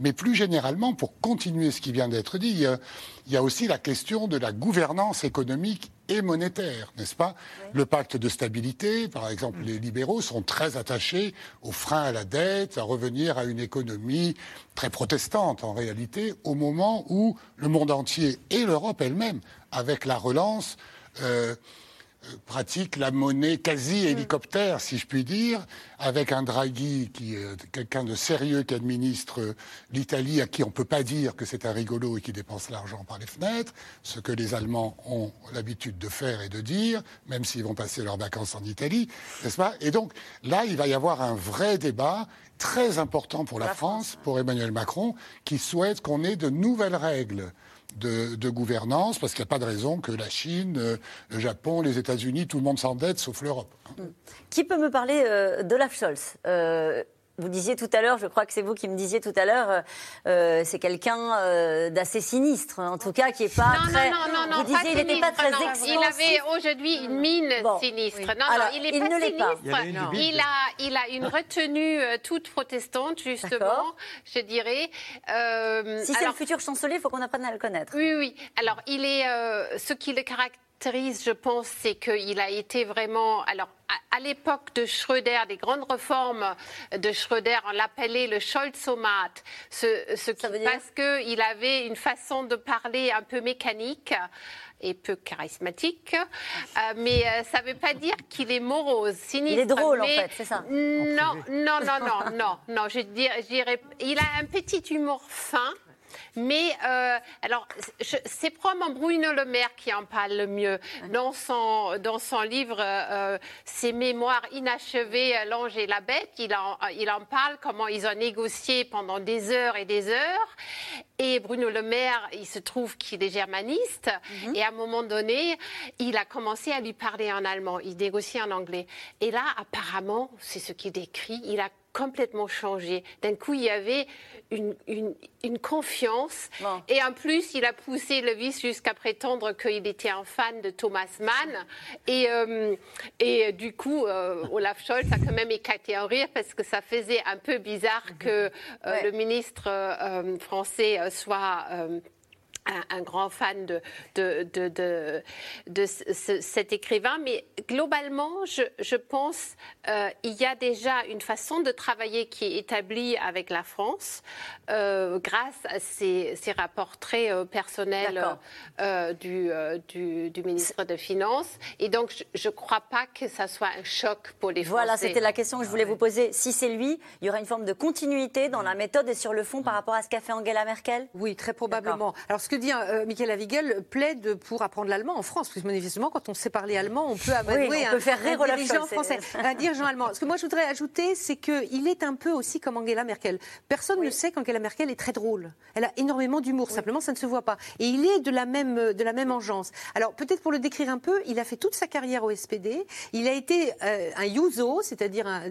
Mais plus généralement, pour continuer ce qui vient d'être dit, il y, a, aussi la question de la gouvernance économique et monétaire, n'est-ce pas Le pacte de stabilité, par exemple, les libéraux sont très attachés au frein à la dette, à revenir à une économie très protestante en réalité, au moment où le monde entier et l'Europe elle-même, avec la relance, euh, pratique la monnaie quasi hélicoptère, si je puis dire, avec un Draghi qui est quelqu'un de sérieux qui administre l'Italie, à qui on ne peut pas dire que c'est un rigolo et qui dépense l'argent par les fenêtres, ce que les Allemands ont l'habitude de faire et de dire, même s'ils vont passer leurs vacances en Italie, n'est-ce pas? Et donc là, il va y avoir un vrai débat très important pour la, France, pour Emmanuel Macron, qui souhaite qu'on ait de nouvelles règles de, gouvernance, parce qu'il n'y a pas de raison que la Chine, euh, le Japon, les États-Unis, tout le monde s'endette, sauf l'Europe. Qui peut me parler euh, d'Olaf Scholz? Euh, vous disiez tout à l'heure, je crois que c'est vous qui me disiez tout à l'heure, c'est quelqu'un d'assez sinistre, en tout cas, qui est pas non, très. Non, non, non, vous disiez, il n'était pas très expansif. Il avait aujourd'hui une mine sinistre. Non, non, il n'est pas sinistre. Il, a, il a une retenue toute protestante, justement, je dirais. si c'est le futur chancelier, il faut qu'on apprenne à le connaître. Oui, oui. Alors, il est ce qui le caractérise je pense, c'est qu'il a été vraiment. Alors, à, l'époque de Schröder, des grandes réformes de Schröder, on l'appelait le Scholzomat, ce, ce qui, parce qu'il avait une façon de parler un peu mécanique et peu charismatique, euh, mais euh, ça ne veut pas dire qu'il est morose, sinistre. Il est drôle, en fait, c'est ça Non, non, non, non, non, non, je dirais, il a un petit humour fin, mais euh, alors, c'est probablement Bruno Le Maire qui en parle le mieux. Dans son, dans son livre euh, Ses mémoires inachevées, L'ange et la bête, il en, il en parle, comment ils ont négocié pendant des heures et des heures. Et Bruno Le Maire, il se trouve qu'il est germaniste. Mhm. Et à un moment donné, il a commencé à lui parler en allemand. Il négociait en anglais. Et là, apparemment, c'est ce qu'il décrit, il a complètement changé. D'un coup, il y avait une, une, confiance. Et en plus, il a poussé le vice jusqu'à prétendre qu'il était un fan de Thomas Mann. Et, euh, et du coup, euh, Olaf Scholz a quand même éclaté en rire parce que ça faisait un peu bizarre que euh, le ministre français soit un, grand fan de, de, de, de, cet écrivain, mais globalement, je, je pense euh, il y a déjà une façon de travailler qui est établie avec la France euh, grâce à ces, ces rapports très euh, personnels euh, du, du, du, ministre des Finances. Et donc, je ne crois pas que ça soit un choc pour les Français. Voilà, c'était la question que je voulais vous poser. Si c'est lui, il y aura une forme de continuité dans la méthode et sur le fond par rapport à ce qu'a fait Angela Merkel? Oui, très probablement. Alors, ce que dit euh, Michael Avigel plaide pour apprendre l'allemand en France, parce que manifestement, quand on sait parler allemand, on peut amadouer oui, on peut faire rire un dirigeant français, un dirigeant allemand. Ce que moi, je voudrais ajouter, c'est qu'il est un peu aussi comme Angela Merkel. Personne ne sait qu'Angela Merkel est très drôle. Elle a énormément d'humour, simplement, ça ne se voit pas. Et il est de la même, de la même engeance. Alors, peut-être pour le décrire un peu, il a fait toute sa carrière au SPD. Il a été euh, un yuzo, c'est-à-dire un,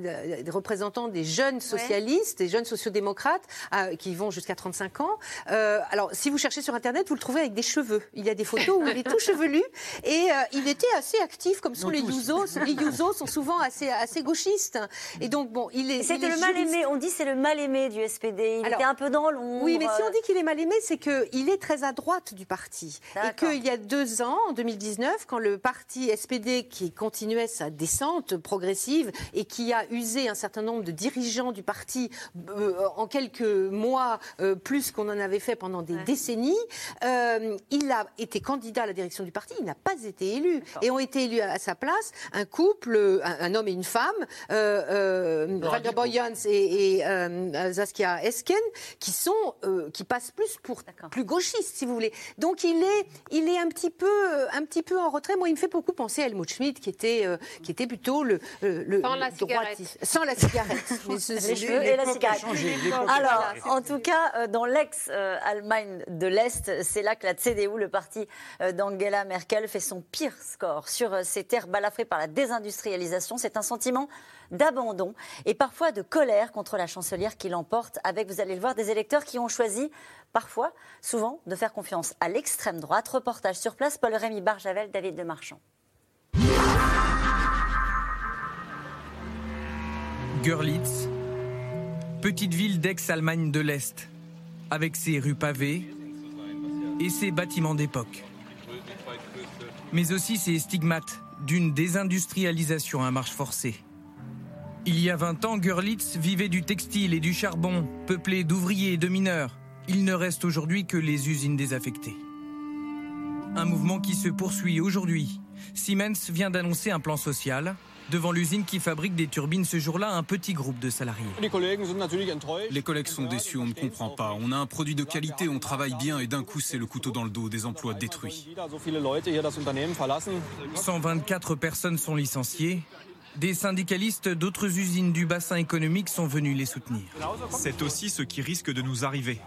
représentant des jeunes socialistes, des jeunes sociodémocrates, euh, qui vont jusqu'à 35 ans. alors, si vous cherchez sur Internet, Internet, vous le trouvez avec des cheveux. Il y a des photos où il est tout chevelu et il était assez actif, comme sont les Yusos. Les Yusos sont souvent assez, assez gauchistes. Et donc, bon, il est. C'était le mal aimé. On dit c'est le mal aimé du SPD. Il était un peu dans l'ombre. Oui, mais si on dit qu'il est mal aimé, c'est qu'il est très à droite du parti. Et qu'il y a deux ans, en 2019, quand le parti SPD, qui continuait sa descente progressive et qui a usé un certain nombre de dirigeants du parti euh, en quelques mois, euh, plus qu'on en avait fait pendant des décennies, euh, il a été candidat à la direction du parti, il n'a pas été élu. Et ont été élus à, sa place un couple, un, homme et une femme, Walter Boyans et, et Zaskia Esken, qui sont, qui passent plus pour plus gauchistes, si vous voulez. Donc il est, il est un petit peu, un petit peu en retrait. Moi, il me fait beaucoup penser à Helmut Schmidt, qui était, qui était plutôt le, le sans la cigarette. Sans la cigarette. Mais les cheveux et la cigarette. Alors, en tout cas, euh, dans l'ex-Allemagne de l'Est, c'est là que la CDU, le parti euh, d'Angela Merkel, fait son pire score sur euh, ces terres balafrées par la désindustrialisation. C'est un sentiment d'abandon et parfois de colère contre la chancelière qui l'emporte avec, vous allez le voir, des électeurs qui ont choisi parfois, souvent, de faire confiance à l'extrême droite. Reportage sur place, Paul-Rémy Barjavel, David de Marchand. Görlitz, petite ville d'ex-Allemagne de l'Est, avec ses rues pavées et ses bâtiments d'époque. Mais aussi ses stigmates d'une désindustrialisation à marche forcée. Il y a 20 ans, Görlitz vivait du textile et du charbon, peuplé d'ouvriers et de mineurs. Il ne reste aujourd'hui que les usines désaffectées. Un mouvement qui se poursuit aujourd'hui. Siemens vient d'annoncer un plan social Devant l'usine qui fabrique des turbines ce jour-là, un petit groupe de salariés. Les collègues sont déçus, on ne comprend pas. On a un produit de qualité, on travaille bien et d'un coup c'est le couteau dans le dos, des emplois détruits. 124 personnes sont licenciées. Des syndicalistes d'autres usines du bassin économique sont venus les soutenir. C'est aussi ce qui risque de nous arriver.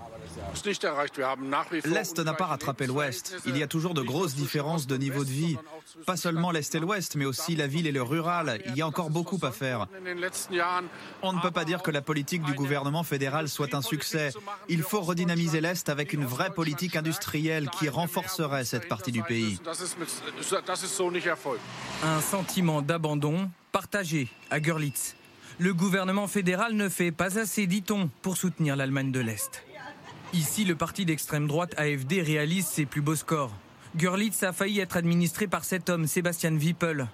L'Est n'a pas rattrapé l'Ouest. Il y a toujours de grosses différences de niveau de vie. Pas seulement l'Est et l'Ouest, mais aussi la ville et le rural. Il y a encore beaucoup à faire. On ne peut pas dire que la politique du gouvernement fédéral soit un succès. Il faut redynamiser l'Est avec une vraie politique industrielle qui renforcerait cette partie du pays. Un sentiment d'abandon partagé à Görlitz. Le gouvernement fédéral ne fait pas assez, dit-on, pour soutenir l'Allemagne de l'Est. Ici, le parti d'extrême droite AFD réalise ses plus beaux scores. Görlitz a failli être administré par cet homme, Sébastien Wippel.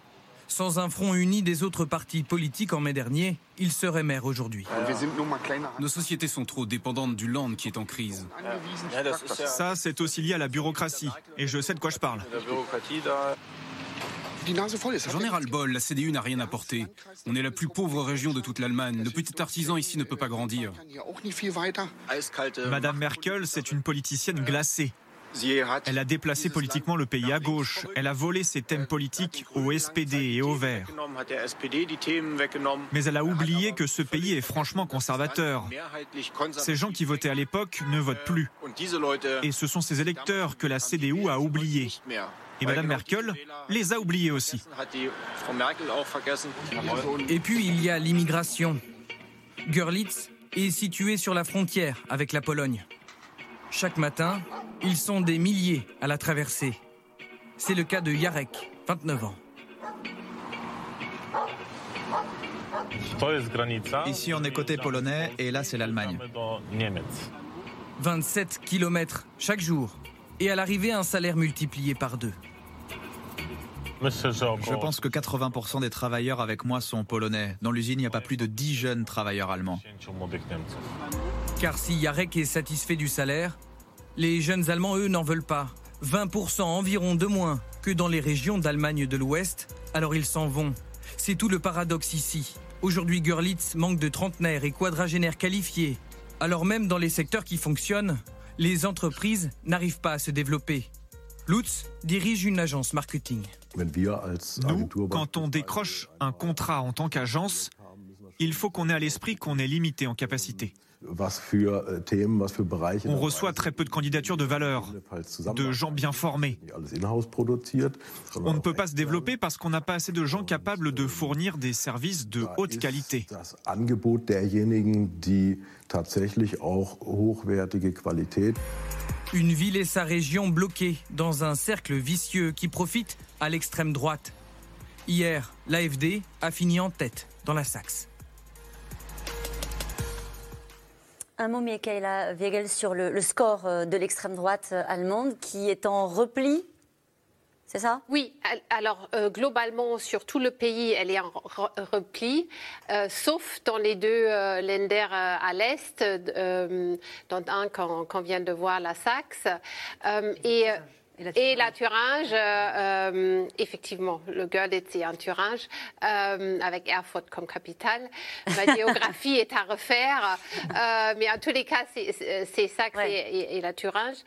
Sans un front uni des autres partis politiques en mai dernier, il serait maire aujourd'hui. Nos sociétés sont trop dépendantes du land qui est en crise. Ça, c'est aussi lié à la bureaucratie. Et je sais de quoi je parle. J'en ai ras-le-bol, la CDU n'a rien apporté. On est la plus pauvre région de toute l'Allemagne. Le petit artisan ici ne peut pas grandir. Madame Merkel, c'est une politicienne glacée. Elle a déplacé politiquement le pays à gauche. Elle a volé ses thèmes politiques au SPD et au Vert. Mais elle a oublié que ce pays est franchement conservateur. Ces gens qui votaient à l'époque ne votent plus. Et ce sont ces électeurs que la CDU a oubliés. Et Mme Merkel les a oubliés aussi. Et puis il y a l'immigration. Görlitz est situé sur la frontière avec la Pologne. Chaque matin, ils sont des milliers à la traverser. C'est le cas de Jarek, 29 ans. Ici, on est côté polonais et là, c'est l'Allemagne. 27 kilomètres chaque jour. Et à l'arrivée, un salaire multiplié par deux. Je pense que 80% des travailleurs avec moi sont polonais. Dans l'usine, il n'y a pas plus de 10 jeunes travailleurs allemands. Car si Yarek est satisfait du salaire, les jeunes Allemands, eux, n'en veulent pas. 20% environ de moins que dans les régions d'Allemagne de l'Ouest, alors ils s'en vont. C'est tout le paradoxe ici. Aujourd'hui, Görlitz manque de trentenaires et quadragénaires qualifiés. Alors même dans les secteurs qui fonctionnent, les entreprises n'arrivent pas à se développer. Lutz dirige une agence marketing. Nous, quand on décroche un contrat en tant qu'agence, il faut qu'on ait à l'esprit qu'on est limité en capacité. On reçoit très peu de candidatures de valeur, de gens bien formés. On ne peut pas se développer parce qu'on n'a pas assez de gens capables de fournir des services de haute qualité. Une ville et sa région bloquées dans un cercle vicieux qui profite à l'extrême droite. Hier, l'AFD a fini en tête dans la Saxe. Un mot, Michaela Wegel, sur le, score euh, de l'extrême droite euh, allemande qui est en repli c'est ça? Oui, alors euh, globalement sur tout le pays, elle est en repli, sauf dans les deux euh, lenders à l'est, dans un qu'on vient de voir, la Saxe. et et la Thuringe, euh, euh, effectivement, le Görlitz c'est un Thuringe, euh, avec Erfurt comme capitale. Ma géographie est à refaire, mais en tous les cas, c'est ça et, la Thuringe.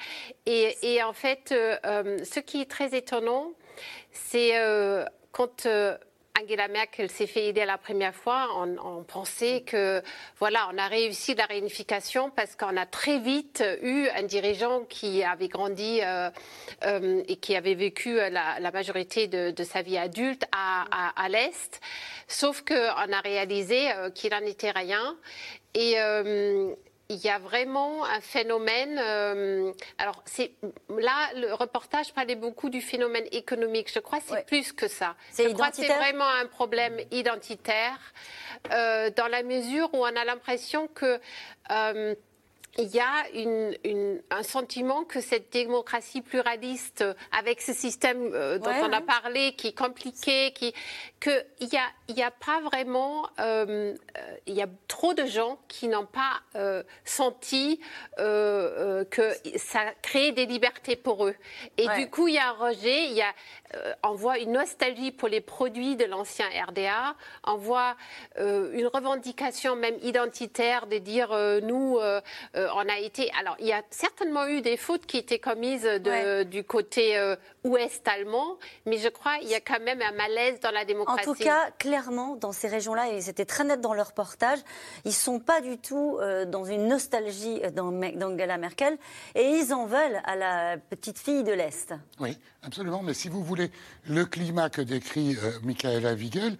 Et, et en fait, ce qui est très étonnant, c'est quand Angela Merkel s'est fait aider la première fois, on, pensait que voilà, on a réussi la réunification parce qu'on a très vite eu un dirigeant qui avait grandi euh, euh, et qui avait vécu la, majorité de, sa vie adulte à, l'Est. Sauf qu'on a réalisé euh, qu'il n'en était rien. Et, il y a vraiment un phénomène. Euh, alors, c'est là, le reportage parlait beaucoup du phénomène économique. Je crois que c'est plus que ça. Je crois que c'est vraiment un problème identitaire, euh, dans la mesure où on a l'impression que. Euh, il y a une, un sentiment que cette démocratie pluraliste, avec ce système euh, dont on a parlé, qui est compliqué, qui, qu'il n'y a, y a pas vraiment, euh, euh, il y a trop de gens qui n'ont pas senti que ça crée des libertés pour eux. Et du coup, il y a un rejet, il y a, on voit une nostalgie pour les produits de l'ancien RDA, on voit une revendication même identitaire de dire nous euh, on a été. Alors, il y a certainement eu des fautes qui étaient commises du côté euh, ouest allemand, mais je crois qu'il y a quand même un malaise dans la démocratie. En tout cas, clairement, dans ces régions-là, et c'était très net dans leur reportage, ils ne sont pas du tout euh, dans une nostalgie d'Angela Merkel et ils en veulent à la petite fille de l'Est. Oui, absolument. Mais si vous voulez, le climat que décrit Michaela Wiegel,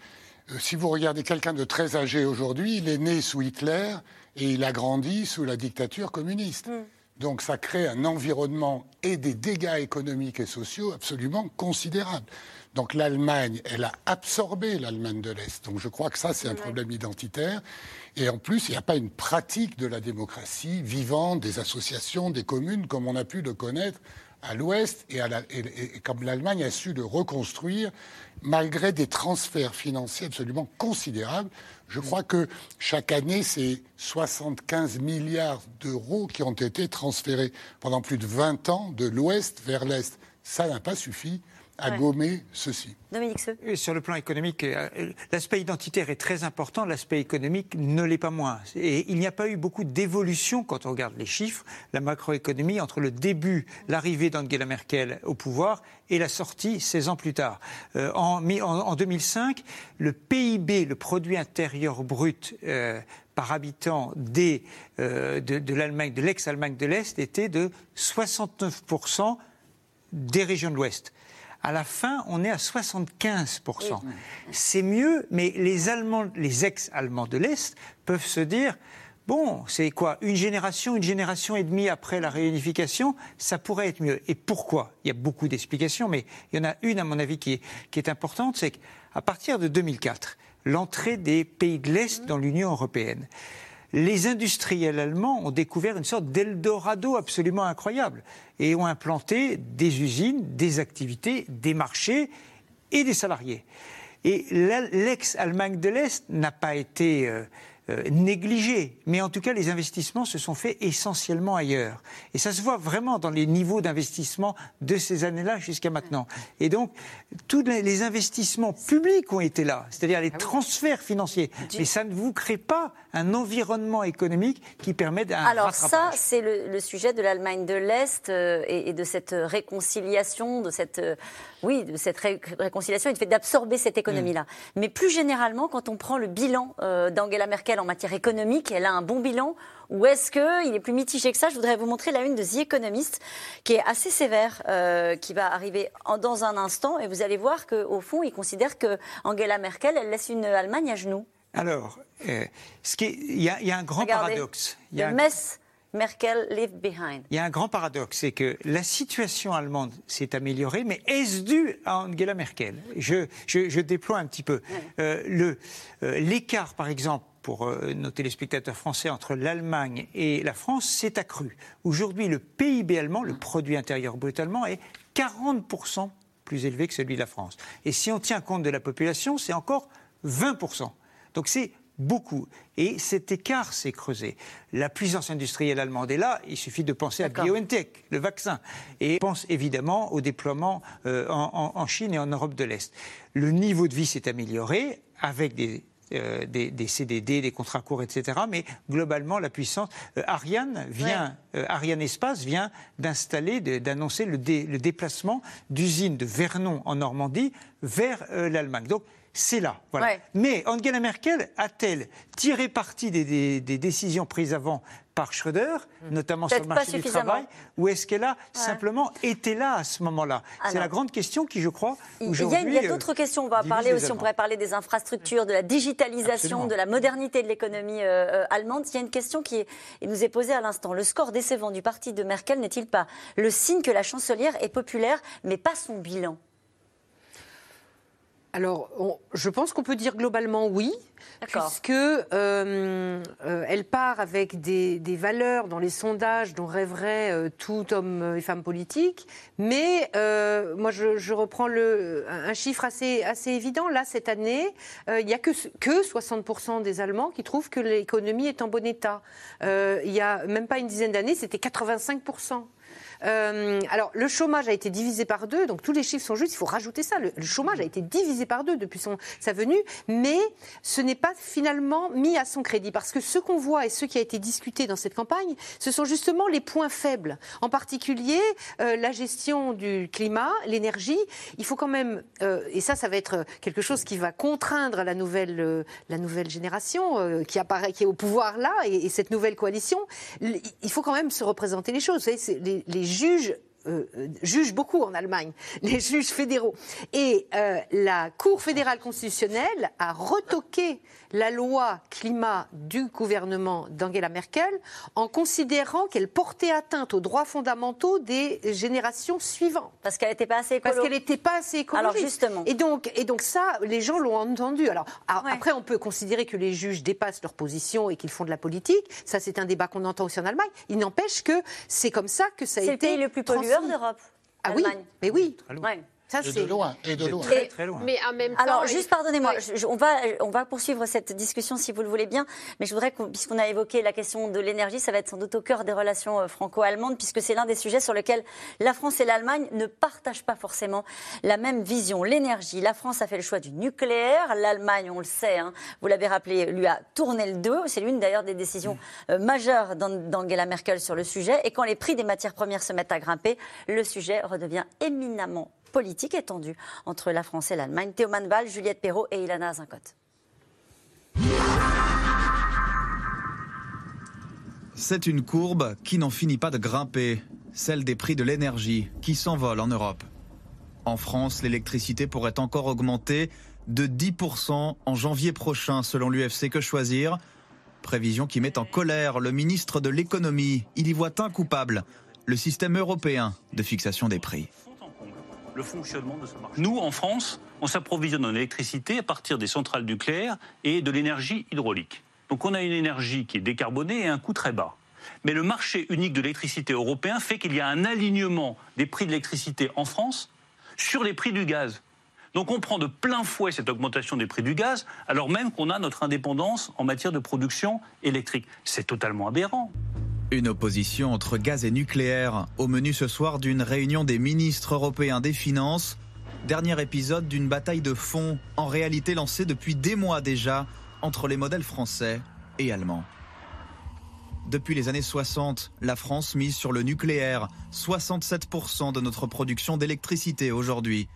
si vous regardez quelqu'un de très âgé aujourd'hui, il est né sous Hitler et il a grandi sous la dictature communiste. Mm. Donc ça crée un environnement et des dégâts économiques et sociaux absolument considérables. Donc l'Allemagne, elle a absorbé l'Allemagne de l'Est. Donc je crois que ça, c'est un problème identitaire. Et en plus, il n'y a pas une pratique de la démocratie vivante, des associations, des communes, comme on a pu le connaître à l'Ouest, et, et, comme l'Allemagne a su le reconstruire, malgré des transferts financiers absolument considérables. Je crois que chaque année, c'est 75 milliards d'euros qui ont été transférés pendant plus de 20 ans de l'Ouest vers l'Est. Ça n'a pas suffi à gommer ceci. Dominique Sur le plan économique, euh, l'aspect identitaire est très important, l'aspect économique ne l'est pas moins. Et il n'y a pas eu beaucoup d'évolution quand on regarde les chiffres, la macroéconomie, entre le début, l'arrivée d'Angela Merkel au pouvoir et la sortie 16 ans plus tard. Euh, en, en, 2005, le PIB, le produit intérieur brut, euh, par habitant des, de l'Allemagne, de l'ex-Allemagne de l'Est, était de 69% des régions de l'Ouest. À la fin, on est à 75%. C'est mieux, mais les Allemands, les ex-Allemands de l'Est peuvent se dire Bon, c'est quoi Une génération, une génération et demie après la réunification, ça pourrait être mieux. Et pourquoi? Il y a beaucoup d'explications, mais il y en a une, à mon avis, qui est, qui est importante c'est qu'à partir de 2004, l'entrée des pays de l'Est dans l'Union européenne, les industriels allemands ont découvert une sorte d'Eldorado absolument incroyable et ont implanté des usines, des activités, des marchés et des salariés. Et l'ex-Allemagne de l'Est n'a pas été euh, euh, négligé. Mais en tout cas, les investissements se sont faits essentiellement ailleurs. Et ça se voit vraiment dans les niveaux d'investissement de ces années-là jusqu'à maintenant. Et donc, tous les investissements publics ont été là, c'est-à-dire les ah transferts financiers. Mais ça ne vous crée pas un environnement économique qui permet d'un Alors ça, c'est le, sujet de l'Allemagne de l'Est euh, et, de cette réconciliation, de cette, euh, oui, de cette réconciliation et du fait d'absorber cette économie-là. Mm. Mais plus généralement, quand on prend le bilan d'Angela Merkel en matière économique Elle a un bon bilan ou est-ce qu'il est plus mitigé que ça? Je voudrais vous montrer la une de The Economist, qui est assez sévère, euh, qui va arriver dans un instant. Et vous allez voir qu'au fond, il considère que Angela Merkel, elle laisse une Allemagne à genoux. Alors, euh, il y, a un grand paradoxe. Il y a Merkel leave behind. Il y a un grand paradoxe, c'est que la situation allemande s'est améliorée, mais est-ce dû à Angela Merkel? Je, je, déploie un petit peu. Euh, euh, l'écart, par exemple, pour nos téléspectateurs français entre l'Allemagne et la France s'est accru. Aujourd'hui, le PIB allemand, le produit intérieur brut allemand, est 40% plus élevé que celui de la France. Et si on tient compte de la population, c'est encore 20%. Donc c'est beaucoup. Et cet écart s'est creusé. La puissance industrielle allemande est là, il suffit de penser à BioNTech, le vaccin. Et on pense évidemment au déploiement euh, en, Chine et en Europe de l'Est. Le niveau de vie s'est amélioré avec des euh, des, CDD, des contrats courts, etc. Mais globalement, la puissance. Euh, Ariane vient, Ariane Espace vient d'installer, d'annoncer le, le, déplacement d'usines de Vernon en Normandie vers l'Allemagne. Donc c'est là. Voilà. Mais Angela Merkel a-t-elle tiré parti des, décisions prises avant par Schröder, hmm. notamment sur le marché du travail, ou est-ce qu'elle a simplement été là à ce moment-là? Ah C'est la grande question qui, je crois, aujourd'hui. Il y a, d'autres questions. On va parler aussi. On pourrait parler des infrastructures, de la digitalisation, de la modernité de l'économie euh, euh, allemande. Il y a une question qui nous est posée à l'instant. Le score décevant du parti de Merkel n'est-il pas le signe que la chancelière est populaire, mais pas son bilan? Alors, je pense qu'on peut dire globalement oui, puisque euh, euh, elle part avec des, valeurs dans les sondages dont rêverait euh, tout homme et femme politique. Mais moi, je, reprends le, un chiffre assez, assez évident. Là, cette année, il n'y a que, que 60% des Allemands qui trouvent que l'économie est en bon état. il n'y a même pas une dizaine d'années, c'était 85%. Euh, alors, le chômage a été divisé par deux, donc tous les chiffres sont justes, il faut rajouter ça. Le, chômage a été divisé par deux depuis son, sa venue, mais ce n'est pas finalement mis à son crédit, parce que ce qu'on voit et ce qui a été discuté dans cette campagne, ce sont justement les points faibles, en particulier euh, la gestion du climat, l'énergie. Il faut quand même, euh, et ça, ça va être quelque chose qui va contraindre la nouvelle, la nouvelle génération qui apparaît, qui est au pouvoir là, et, cette nouvelle coalition. Il faut quand même se représenter les choses. Vous savez, les, les juges euh, euh, jugent beaucoup en Allemagne, les juges fédéraux. Et euh, la Cour fédérale constitutionnelle a retoqué la loi climat du gouvernement d'Angela Merkel en considérant qu'elle portait atteinte aux droits fondamentaux des générations suivantes. Parce qu'elle n'était pas assez écologique. Parce qu'elle n'était pas assez écologique. Alors justement. Et donc, et donc ça, les gens l'ont entendu. Alors, après, on peut considérer que les juges dépassent leur position et qu'ils font de la politique. Ça, c'est un débat qu'on entend aussi en Allemagne. Il n'empêche que c'est comme ça que ça a été. C'est le pays le plus pollueur d'Europe. Ah oui, mais oui. Ça, et de loin, et de loin. Très, loin. Mais en même temps, Alors, juste pardonnez-moi, on, va, on va poursuivre cette discussion si vous le voulez bien, mais je voudrais, puisqu'on a évoqué la question de l'énergie, ça va être sans doute au cœur des relations euh, franco-allemandes, puisque c'est l'un des sujets sur lesquels la France et l'Allemagne ne partagent pas forcément la même vision. L'énergie, la France a fait le choix du nucléaire, l'Allemagne, on le sait, hein, vous l'avez rappelé, lui a tourné le dos. C'est l'une d'ailleurs des décisions euh, majeures d'Angela Merkel sur le sujet. Et quand les prix des matières premières se mettent à grimper, le sujet redevient éminemment politique étendue entre la France et l'Allemagne. Théo Manval, Juliette Perrault et Ilana Zincotte. C'est une courbe qui n'en finit pas de grimper, celle des prix de l'énergie qui s'envole en Europe. En France, l'électricité pourrait encore augmenter de 10% en janvier prochain selon l'UFC Que Choisir. Prévision qui met en colère le ministre de l'économie. Il y voit un coupable, le système européen de fixation des prix le fonctionnement de ce marché. Nous, en France, on s'approvisionne en électricité à partir des centrales nucléaires et de l'énergie hydraulique. Donc on a une énergie qui est décarbonée et un coût très bas. Mais le marché unique de l'électricité européen fait qu'il y a un alignement des prix de l'électricité en France sur les prix du gaz. Donc on prend de plein fouet cette augmentation des prix du gaz, alors même qu'on a notre indépendance en matière de production électrique. C'est totalement aberrant. Une opposition entre gaz et nucléaire au menu ce soir d'une réunion des ministres européens des Finances. Dernier épisode d'une bataille de fond, en réalité lancée depuis des mois déjà, entre les modèles français et allemands. Depuis les années 60, la France mise sur le nucléaire, 67% de notre production d'électricité aujourd'hui.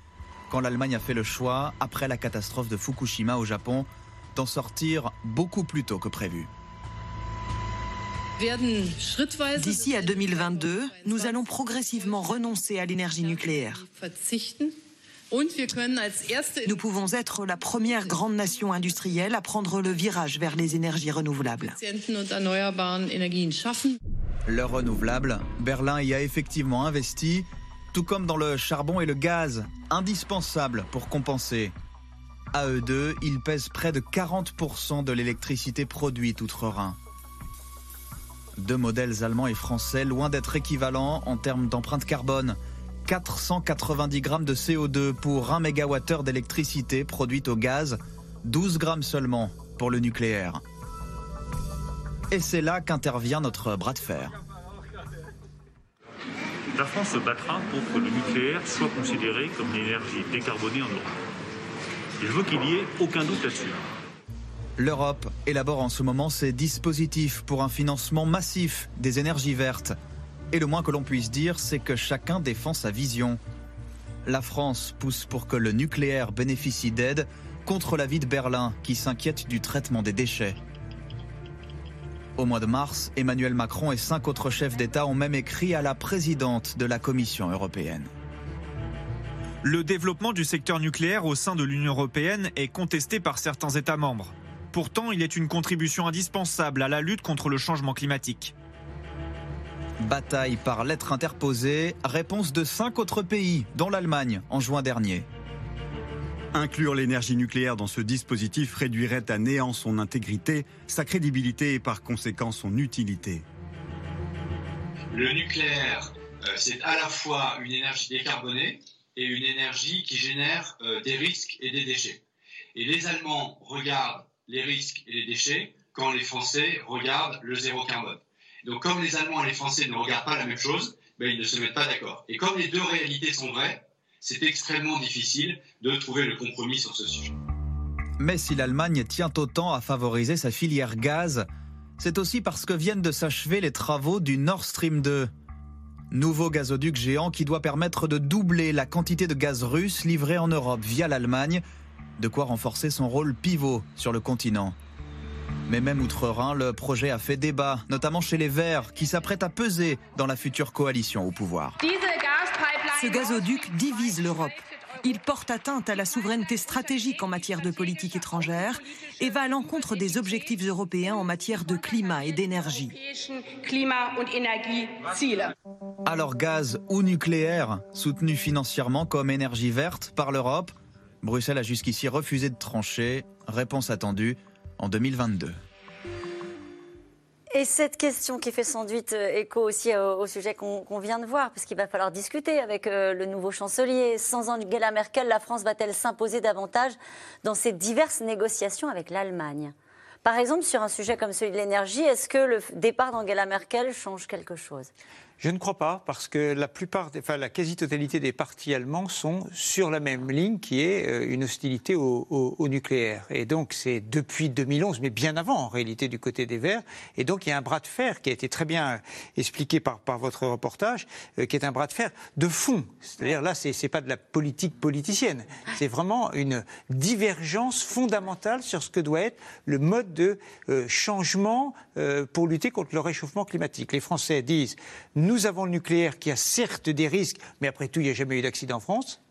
Quand l'Allemagne a fait le choix, après la catastrophe de Fukushima au Japon, d'en sortir beaucoup plus tôt que prévu. D'ici à 2022, nous allons progressivement renoncer à l'énergie nucléaire. Nous pouvons être la première grande nation industrielle à prendre le virage vers les énergies renouvelables. Le renouvelable, Berlin y a effectivement investi, tout comme dans le charbon et le gaz, indispensables pour compenser. À eux deux, ils pèsent près de 40% de l'électricité produite outre-Rhin. Deux modèles allemands et français loin d'être équivalents en termes d'empreinte carbone. 490 grammes de CO2 pour 1 MWh d'électricité produite au gaz, 12 grammes seulement pour le nucléaire. Et c'est là qu'intervient notre bras de fer. La France se battra pour que le nucléaire soit considéré comme une énergie décarbonée en Europe. je veux qu'il n'y ait aucun doute là-dessus. L'Europe élabore en ce moment ses dispositifs pour un financement massif des énergies vertes. Et le moins que l'on puisse dire, c'est que chacun défend sa vision. La France pousse pour que le nucléaire bénéficie d'aide contre la vie de Berlin qui s'inquiète du traitement des déchets. Au mois de mars, Emmanuel Macron et cinq autres chefs d'État ont même écrit à la présidente de la Commission européenne. Le développement du secteur nucléaire au sein de l'Union européenne est contesté par certains États membres. Pourtant, il est une contribution indispensable à la lutte contre le changement climatique. Bataille par lettre interposée, réponse de cinq autres pays, dont l'Allemagne, en juin dernier. Inclure l'énergie nucléaire dans ce dispositif réduirait à néant son intégrité, sa crédibilité et par conséquent son utilité. Le nucléaire, euh, c'est à la fois une énergie décarbonée et une énergie qui génère euh, des risques et des déchets. Et les Allemands regardent les risques et les déchets quand les Français regardent le zéro carbone. Donc comme les Allemands et les Français ne regardent pas la même chose, ben, ils ne se mettent pas d'accord. Et comme les deux réalités sont vraies, c'est extrêmement difficile de trouver le compromis sur ce sujet. Mais si l'Allemagne tient autant à favoriser sa filière gaz, c'est aussi parce que viennent de s'achever les travaux du Nord Stream 2. Nouveau gazoduc géant qui doit permettre de doubler la quantité de gaz russe livré en Europe via l'Allemagne, de quoi renforcer son rôle pivot sur le continent. Mais même outre-Rhin, le projet a fait débat, notamment chez les Verts, qui s'apprêtent à peser dans la future coalition au pouvoir. Ce gazoduc divise l'Europe. Il porte atteinte à la souveraineté stratégique en matière de politique étrangère et va à l'encontre des objectifs européens en matière de climat et d'énergie. Alors gaz ou nucléaire, soutenu financièrement comme énergie verte par l'Europe, Bruxelles a jusqu'ici refusé de trancher. Réponse attendue en 2022. Et cette question qui fait sans doute euh, écho aussi au, sujet qu'on vient de voir, parce qu'il va falloir discuter avec euh, le nouveau chancelier. Sans Angela Merkel, la France va-t-elle s'imposer davantage dans ces diverses négociations avec l'Allemagne? Par exemple, sur un sujet comme celui de l'énergie, est-ce que le départ d'Angela Merkel change quelque chose? Je ne crois pas, parce que la plupart, enfin la quasi-totalité des partis allemands sont sur la même ligne, qui est euh, une hostilité au, nucléaire. Et donc c'est depuis 2011, mais bien avant en réalité du côté des Verts. Et donc il y a un bras de fer qui a été très bien expliqué par, votre reportage, euh, qui est un bras de fer de fond. C'est-à-dire là, c'est n'est pas de la politique politicienne, c'est vraiment une divergence fondamentale sur ce que doit être le mode de euh, changement pour lutter contre le réchauffement climatique. Les Français disent nous avons le nucléaire qui a certes des risques, mais après tout, il n'y a jamais eu d'accident en France.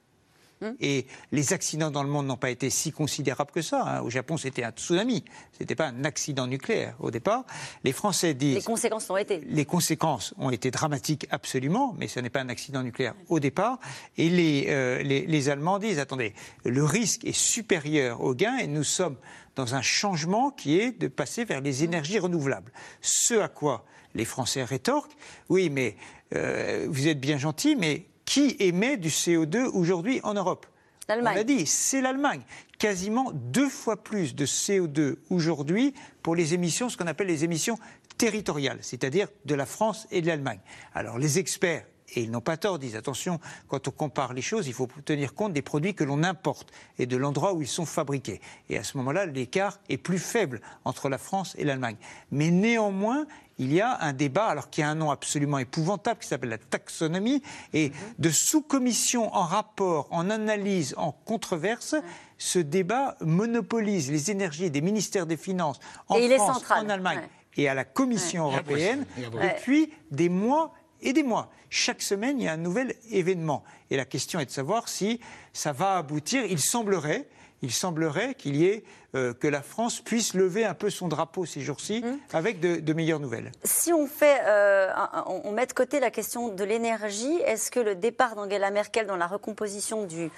Hmm. Et les accidents dans le monde n'ont pas été si considérables que ça. Hein. Au Japon, c'était un tsunami. Ce n'était pas un accident nucléaire au départ. Les Français disent. Les conséquences ont été. Les conséquences ont été dramatiques, absolument, mais ce n'est pas un accident nucléaire au départ. Et les, euh, les, les Allemands disent attendez, le risque est supérieur au gain et nous sommes dans un changement qui est de passer vers les énergies renouvelables. Ce à quoi les Français rétorquent Oui, mais euh, vous êtes bien gentil, mais qui émet du CO2 aujourd'hui en Europe? On l'a dit, c'est l'Allemagne. Quasiment deux fois plus de CO2 aujourd'hui pour les émissions, ce qu'on appelle les émissions territoriales, c'est-à-dire de la France et de l'Allemagne. Alors les experts et ils n'ont pas tort, disent attention, quand on compare les choses, il faut tenir compte des produits que l'on importe et de l'endroit où ils sont fabriqués. Et à ce moment-là, l'écart est plus faible entre la France et l'Allemagne. Mais néanmoins, il y a un débat, alors qui a un nom absolument épouvantable, qui s'appelle la taxonomie, et de sous-commission en rapport, en analyse, en controverse, ce débat monopolise les énergies des ministères des Finances en France, en Allemagne et à la Commission européenne depuis des mois mois. Chaque semaine, il y a un nouvel événement. Et la question est de savoir si ça va aboutir. Il semblerait, il semblerait qu'il y ait euh, que la France puisse lever un peu son drapeau ces jours-ci mmh. avec de, meilleures nouvelles. Si on fait, euh, on met de côté la question de l'énergie, est-ce que le départ d'Angela Merkel dans la recomposition du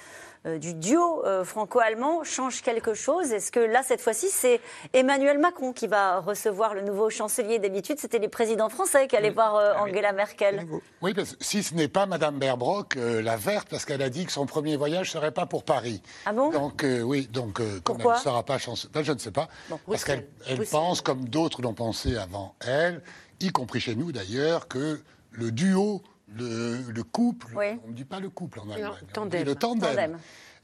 du duo euh, franco-allemand change quelque chose. Est-ce que là, cette fois-ci, c'est Emmanuel Macron qui va recevoir le nouveau chancelier D'habitude, c'était les présidents français qui allaient voir euh, ah Angela Merkel. Oui, parce si ce n'est pas Madame Berbrock, la verte, parce qu'elle a dit que son premier voyage ne serait pas pour Paris. Ah bon? Donc, oui, donc, comme elle ne sera pas chancelière, ben, je ne sais pas, parce qu'elle pense, comme d'autres l'ont pensé avant elle, y compris chez nous d'ailleurs, que le duo le, couple, on ne dit pas le couple en Allemagne, le tandem,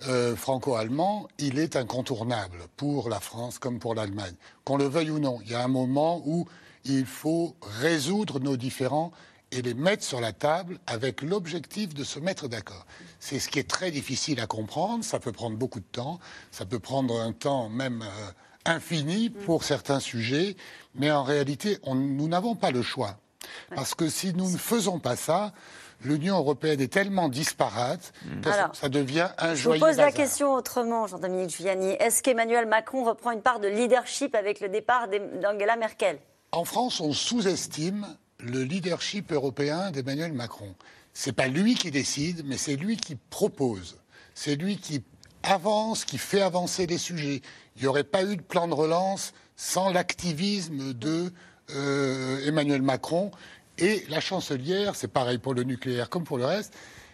euh, franco-allemand, il est incontournable pour la France comme pour l'Allemagne. Qu'on le veuille ou non, il y a un moment où il faut résoudre nos différends et les mettre sur la table avec l'objectif de se mettre d'accord. C'est ce qui est très difficile à comprendre, ça peut prendre beaucoup de temps, ça peut prendre un temps même euh, infini pour certains sujets, mais en réalité, nous n'avons pas le choix. Parce que si nous ne faisons pas ça, l'Union européenne est tellement disparate que ça devient un Je vous pose la question autrement, Jean-Dominique Giuliani. Est-ce qu'Emmanuel Macron reprend une part de leadership avec le départ d'Angela Merkel? En France, on sous-estime le leadership européen d'Emmanuel Macron. C'est pas lui qui décide, mais c'est lui qui propose. C'est lui qui avance, qui fait avancer les sujets. Il n'y aurait pas eu de plan de relance sans l'activisme de euh, Emmanuel Macron. Et la chancelière, c'est pareil pour le nucléaire comme pour le reste,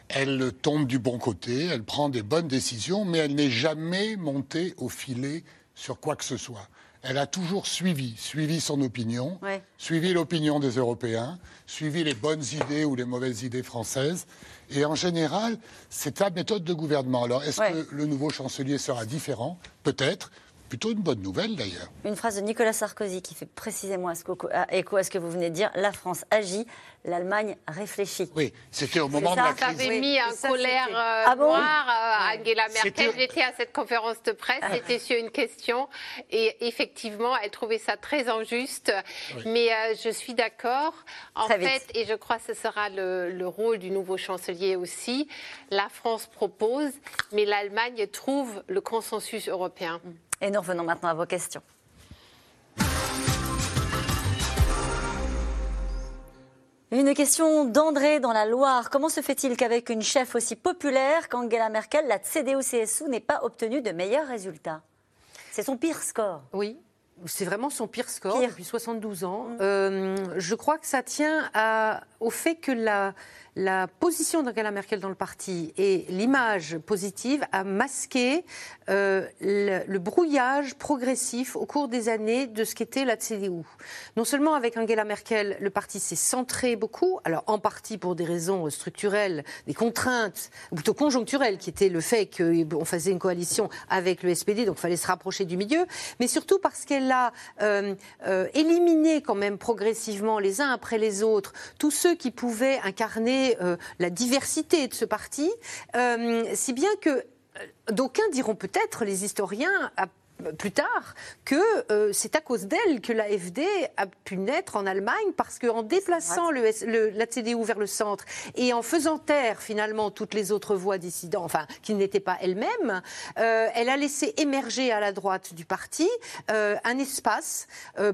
elle tombe du bon côté, elle prend des bonnes décisions, mais elle n'est jamais montée au filet sur quoi que ce soit. Elle a toujours suivi, suivi son opinion, suivi l'opinion des Européens, suivi les bonnes idées ou les mauvaises idées françaises. Et en général, c'est la méthode de gouvernement. Alors, est-ce que le nouveau chancelier sera différent? Peut-être plutôt une bonne nouvelle d'ailleurs. Une phrase de Nicolas Sarkozy qui fait précisément écho à ce que vous venez de dire. La France agit, l'Allemagne réfléchit. Oui, c'était au moment de la crise. Ça avait mis un colère euh, ah noir à Angela Merkel. J'étais à cette conférence de presse, ah. c'était sur une question. Et effectivement, elle trouvait ça très injuste. Mais euh, je suis d'accord. En fait, et je crois que ce sera le, le rôle du nouveau chancelier aussi, la France propose, mais l'Allemagne trouve le consensus européen. Et nous revenons maintenant à vos questions. Une question d'André dans la Loire. Comment se fait-il qu'avec une chef aussi populaire qu'Angela Merkel, la CDU-CSU n'ait pas obtenu de meilleurs résultats? C'est son pire score. Oui, c'est vraiment son pire score depuis 72 ans. Mm. Euh, je crois que ça tient à, au fait que la, la position d'Angela Merkel dans le parti et l'image positive a masqué euh, le, brouillage progressif au cours des années de ce qu'était la CDU. Non seulement avec Angela Merkel, le parti s'est centré beaucoup, alors en partie pour des raisons structurelles, des contraintes, plutôt conjoncturelles, qui étaient le fait qu'on faisait une coalition avec le SPD, donc il fallait se rapprocher du milieu, mais surtout parce qu'elle a euh, euh, éliminé quand même progressivement les uns après les autres tous ceux qui pouvaient incarner euh, la diversité de ce parti, euh, si bien que euh, d'aucuns diront peut-être, les historiens, plus tard que euh, c'est à cause d'elle que l'AFD a pu naître en Allemagne parce qu'en déplaçant le, la CDU vers le centre et en faisant taire finalement toutes les autres voix dissidentes, enfin qui n'étaient pas elles-mêmes, euh, elle a laissé émerger à la droite du parti euh, un espace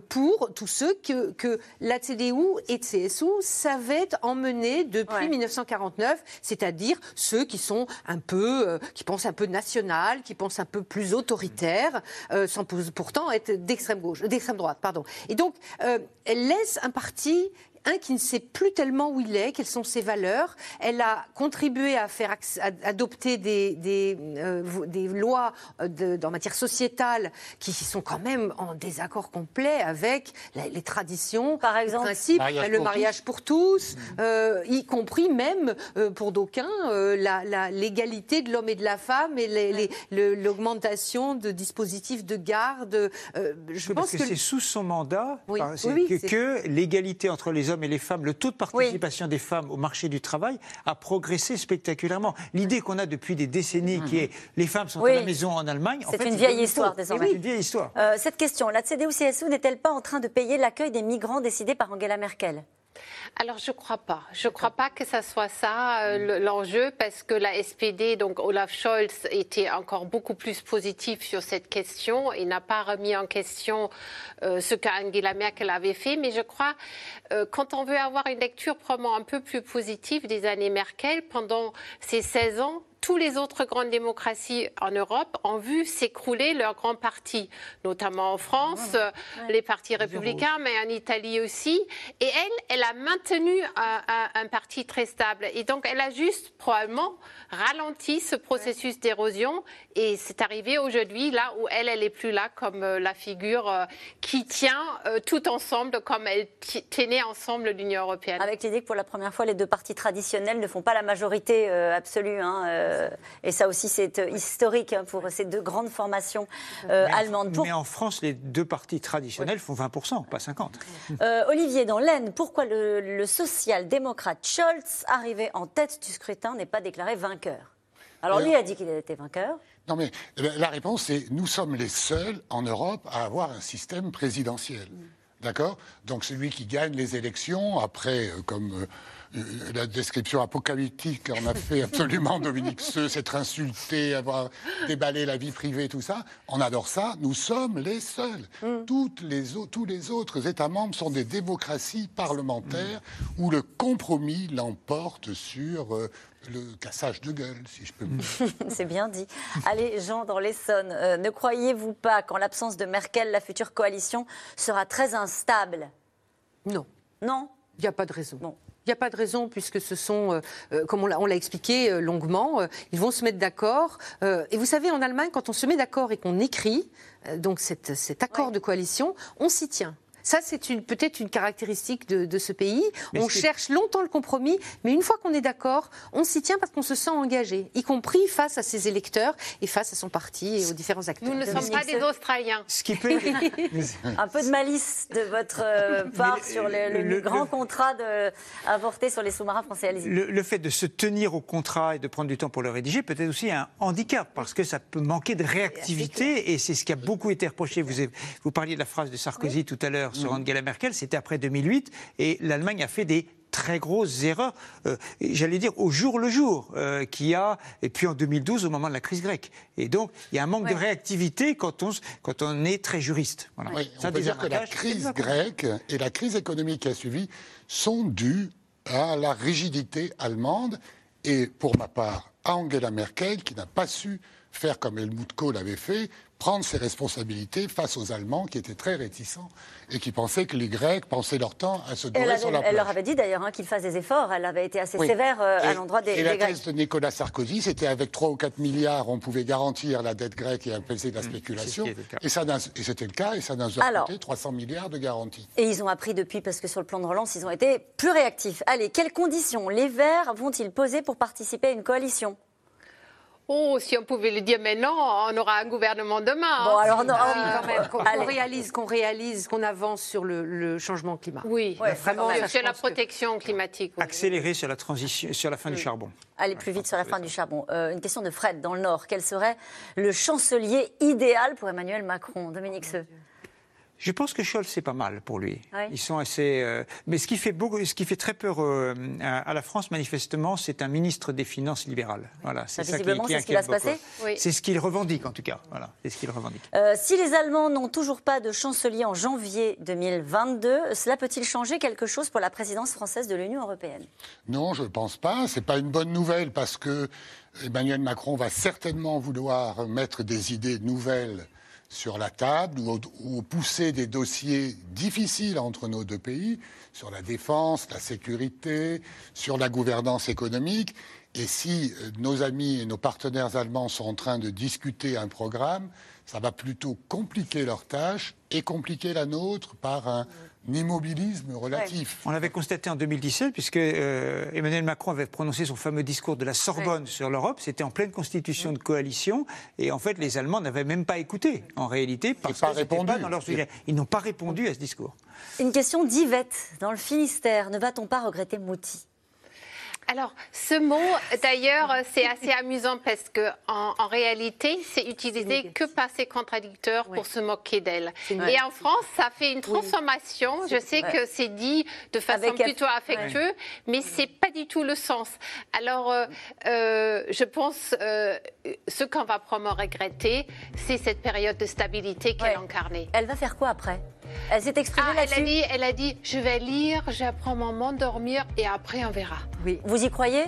pour tous ceux que, que la CDU et CSU savaient emmener depuis 1949, c'est-à-dire ceux qui sont un peu, qui pensent un peu national, qui pensent un peu plus autoritaire, euh, sans pourtant être d'extrême gauche, d'extrême droite, pardon. Et donc, euh, elle laisse un parti un qui ne sait plus tellement où il est, quelles sont ses valeurs. Elle a contribué à faire adopter des, des, euh, des lois de, en matière sociétale qui sont quand même en désaccord complet avec les traditions, par exemple, le principe, le mariage pour tous, mmh. euh, y compris même euh, pour d'aucuns la, l'égalité de l'homme et de la femme et l'augmentation de dispositifs de garde. je pense que, c'est sous son mandat que, que l'égalité entre les hommes et les femmes, le taux de participation des femmes au marché du travail a progressé spectaculairement. L'idée qu'on a depuis des décennies, qui est les femmes sont à la maison en Allemagne, c'est une, vieille histoire désormais. Une vieille histoire. cette question, la CDU-CSU n'est-elle pas en train de payer l'accueil des migrants décidés par Angela Merkel? Alors je crois pas. Je crois pas que ça soit ça euh, l'enjeu parce que la SPD, donc Olaf Scholz, était encore beaucoup plus positif sur cette question et n'a pas remis en question euh, ce qu'Angela Merkel avait fait. Mais je crois euh, quand on veut avoir une lecture probablement un peu plus positive des années Merkel pendant ces 16 ans, tous les autres grandes démocraties en Europe ont vu s'écrouler leurs grands partis, notamment en France, euh, les partis républicains, mais en Italie aussi. Et elle, elle a maintenu un, parti très stable. Et donc, elle a juste probablement ralenti ce processus d'érosion. Et c'est arrivé aujourd'hui, là où elle, elle n'est plus là comme euh, la figure euh, qui tient tout ensemble, comme elle tenait ensemble l'Union européenne. Avec l'idée que pour la première fois, les deux partis traditionnels ne font pas la majorité absolue. Hein, euh, et ça aussi, c'est euh, historique hein, pour ces deux grandes formations euh, allemandes. Mais en France, les deux partis traditionnels font 20%, pas 50%. Olivier, dans l'Aisne, pourquoi le, social-démocrate Scholz, arrivé en tête du scrutin, n'est pas déclaré vainqueur alors lui a dit qu'il était vainqueur. Non mais la réponse c'est nous sommes les seuls en Europe à avoir un système présidentiel. Mm. D'accord? Donc celui qui gagne les élections, après, comme euh, la description apocalyptique en a fait absolument Dominique Seux, s'être insulté, avoir déballé la vie privée, tout ça. On adore ça. Nous sommes les seuls. Mm. Toutes les, tous les autres États membres sont des démocraties parlementaires mm. où le compromis l'emporte sur euh, le cassage de gueule, si je peux me dire. C'est bien dit. Allez, Jean, dans l'Essonne, euh, ne croyez-vous pas qu'en l'absence de Merkel, la future coalition sera très instable? Non. Non? Il n'y a pas de raison. Non. Il n'y a pas de raison puisque ce sont, euh, euh, comme on l'a expliqué euh, longuement, ils vont se mettre d'accord. et vous savez, en Allemagne, quand on se met d'accord et qu'on écrit, donc cet, accord de coalition, on s'y tient. Ça, c'est peut-être une caractéristique de, ce pays. on cherche longtemps le compromis, mais une fois qu'on est d'accord, on s'y tient parce qu'on se sent engagé, y compris face à ses électeurs et face à son parti et aux différents acteurs. Nous ne sommes pas des Australiens. Ce qui peut... Un peu de malice de votre euh, part sur le, grand contrat de... avorté sur les sous-marins français. Le, fait de se tenir au contrat et de prendre du temps pour le rédiger peut être aussi un handicap parce que ça peut manquer de réactivité et c'est ce qui a beaucoup été reproché. Vous, vous parliez de la phrase de Sarkozy tout à l'heure sur Angela Merkel, c'était après 2008, et l'Allemagne a fait des très grosses erreurs, euh, j'allais dire au jour le jour, euh, qui a, et puis en 2012 au moment de la crise grecque. Et donc, il y a un manque de réactivité quand on, quand on est très juriste. Voilà. on peut dire que la crise grecque et la crise économique qui a suivi sont dues à la rigidité allemande et, pour ma part, à Angela Merkel qui n'a pas su faire comme Helmut Kohl l'avait fait, prendre ses responsabilités face aux Allemands qui étaient très réticents et qui pensaient que les Grecs pensaient leur temps à se dorer sur la plage. Elle leur avait dit d'ailleurs hein, qu'ils fassent des efforts. Elle avait été assez sévère euh, à l'endroit des, et la thèse de Nicolas Sarkozy, c'était avec 3 ou 4 milliards, on pouvait garantir la dette grecque et apaiser la mmh, spéculation. et, ça, et c'était le cas, et ça nous a coûté 300 milliards de garanties. Et ils ont appris depuis, parce que sur le plan de relance, ils ont été plus réactifs. Allez, quelles conditions les Verts vont-ils poser pour participer à une coalition? Oh, si on pouvait le dire maintenant, on aura un gouvernement demain. Bon, hein. alors non, ah, quand même, qu'on réalise, qu'on réalise, qu'on avance sur le, changement climatique. Oui, vraiment. Sur la protection climatique. Accélérer sur la transition, sur la fin du charbon. Aller plus vite sur la fin du charbon. Euh, une question de Fred dans le Nord. Quel serait le chancelier idéal pour Emmanuel Macron? Dominique Seux je pense que Scholz, c'est pas mal pour lui. Ils sont assez. Euh, mais ce qui fait beaucoup, ce qui fait très peur euh, à, la France, manifestement, c'est un ministre des Finances libéral. Voilà, c'est ça qui, qui, ce qui va se passer. C'est ce qu'il revendique en tout cas. Voilà, c'est ce qu'il revendique. Euh, si les Allemands n'ont toujours pas de chancelier en janvier 2022, cela peut-il changer quelque chose pour la présidence française de l'Union européenne? Non, je ne pense pas. C'est pas une bonne nouvelle parce que Emmanuel Macron va certainement vouloir mettre des idées nouvelles sur la table ou, pousser des dossiers difficiles entre nos deux pays sur la défense, la sécurité, sur la gouvernance économique. Et si euh, nos amis et nos partenaires allemands sont en train de discuter un programme, ça va plutôt compliquer leur tâche et compliquer la nôtre par un, immobilisme relatif. On l'avait constaté en 2017, puisque euh, Emmanuel Macron avait prononcé son fameux discours de la Sorbonne sur l'Europe. C'était en pleine constitution de coalition. Et en fait, les Allemands n'avaient même pas écouté, en réalité, parce qu'ils n'étaient pas dans leur sujet. Ils n'ont pas répondu à ce discours. Une question d'Yvette, dans le Finistère. Ne va-t-on pas regretter Mouti Alors, ce mot, d'ailleurs, c'est assez amusant parce que en, réalité, c'est utilisé que par ses contradicteurs pour se moquer d'elle. Et en France, ça fait une transformation. Je sais que c'est dit de façon plutôt affectueuse, mais c'est pas du tout le sens. Alors, euh, euh, je pense euh, ce qu'on va probablement regretter, c'est cette période de stabilité qu'elle a incarnée. Elle va faire quoi après? Elle s'est exprimée ah, elle a, dit, elle a dit, je vais lire, prendre mon m'endormir et après on verra. Oui. Vous y croyez?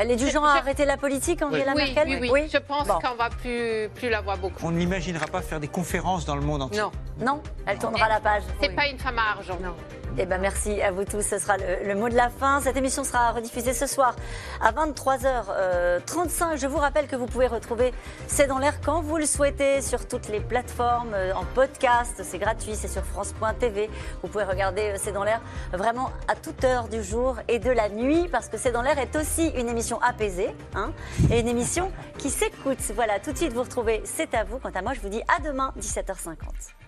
Elle est du genre à arrêter la politique, Angela oui. Merkel? oui, oui, Je pense qu'on va plus, plus la voir beaucoup. On n'imaginera pas faire des conférences dans le monde entier. Non, non, elle tournera la page. C'est pas une femme à argent. Non. Eh ben merci à vous tous. Ce sera le, mot de la fin. Cette émission sera rediffusée ce soir à 23h35. Je vous rappelle que vous pouvez retrouver C'est dans l'air quand vous le souhaitez sur toutes les plateformes, euh, en podcast. C'est gratuit, c'est sur France.tv. Vous pouvez regarder euh, C'est dans l'air vraiment à toute heure du jour et de la nuit parce que C'est dans l'air est aussi une émission apaisée hein, et une émission qui s'écoute. Voilà, tout de suite vous retrouvez C'est à vous. Quant à moi, je vous dis à demain 17h50.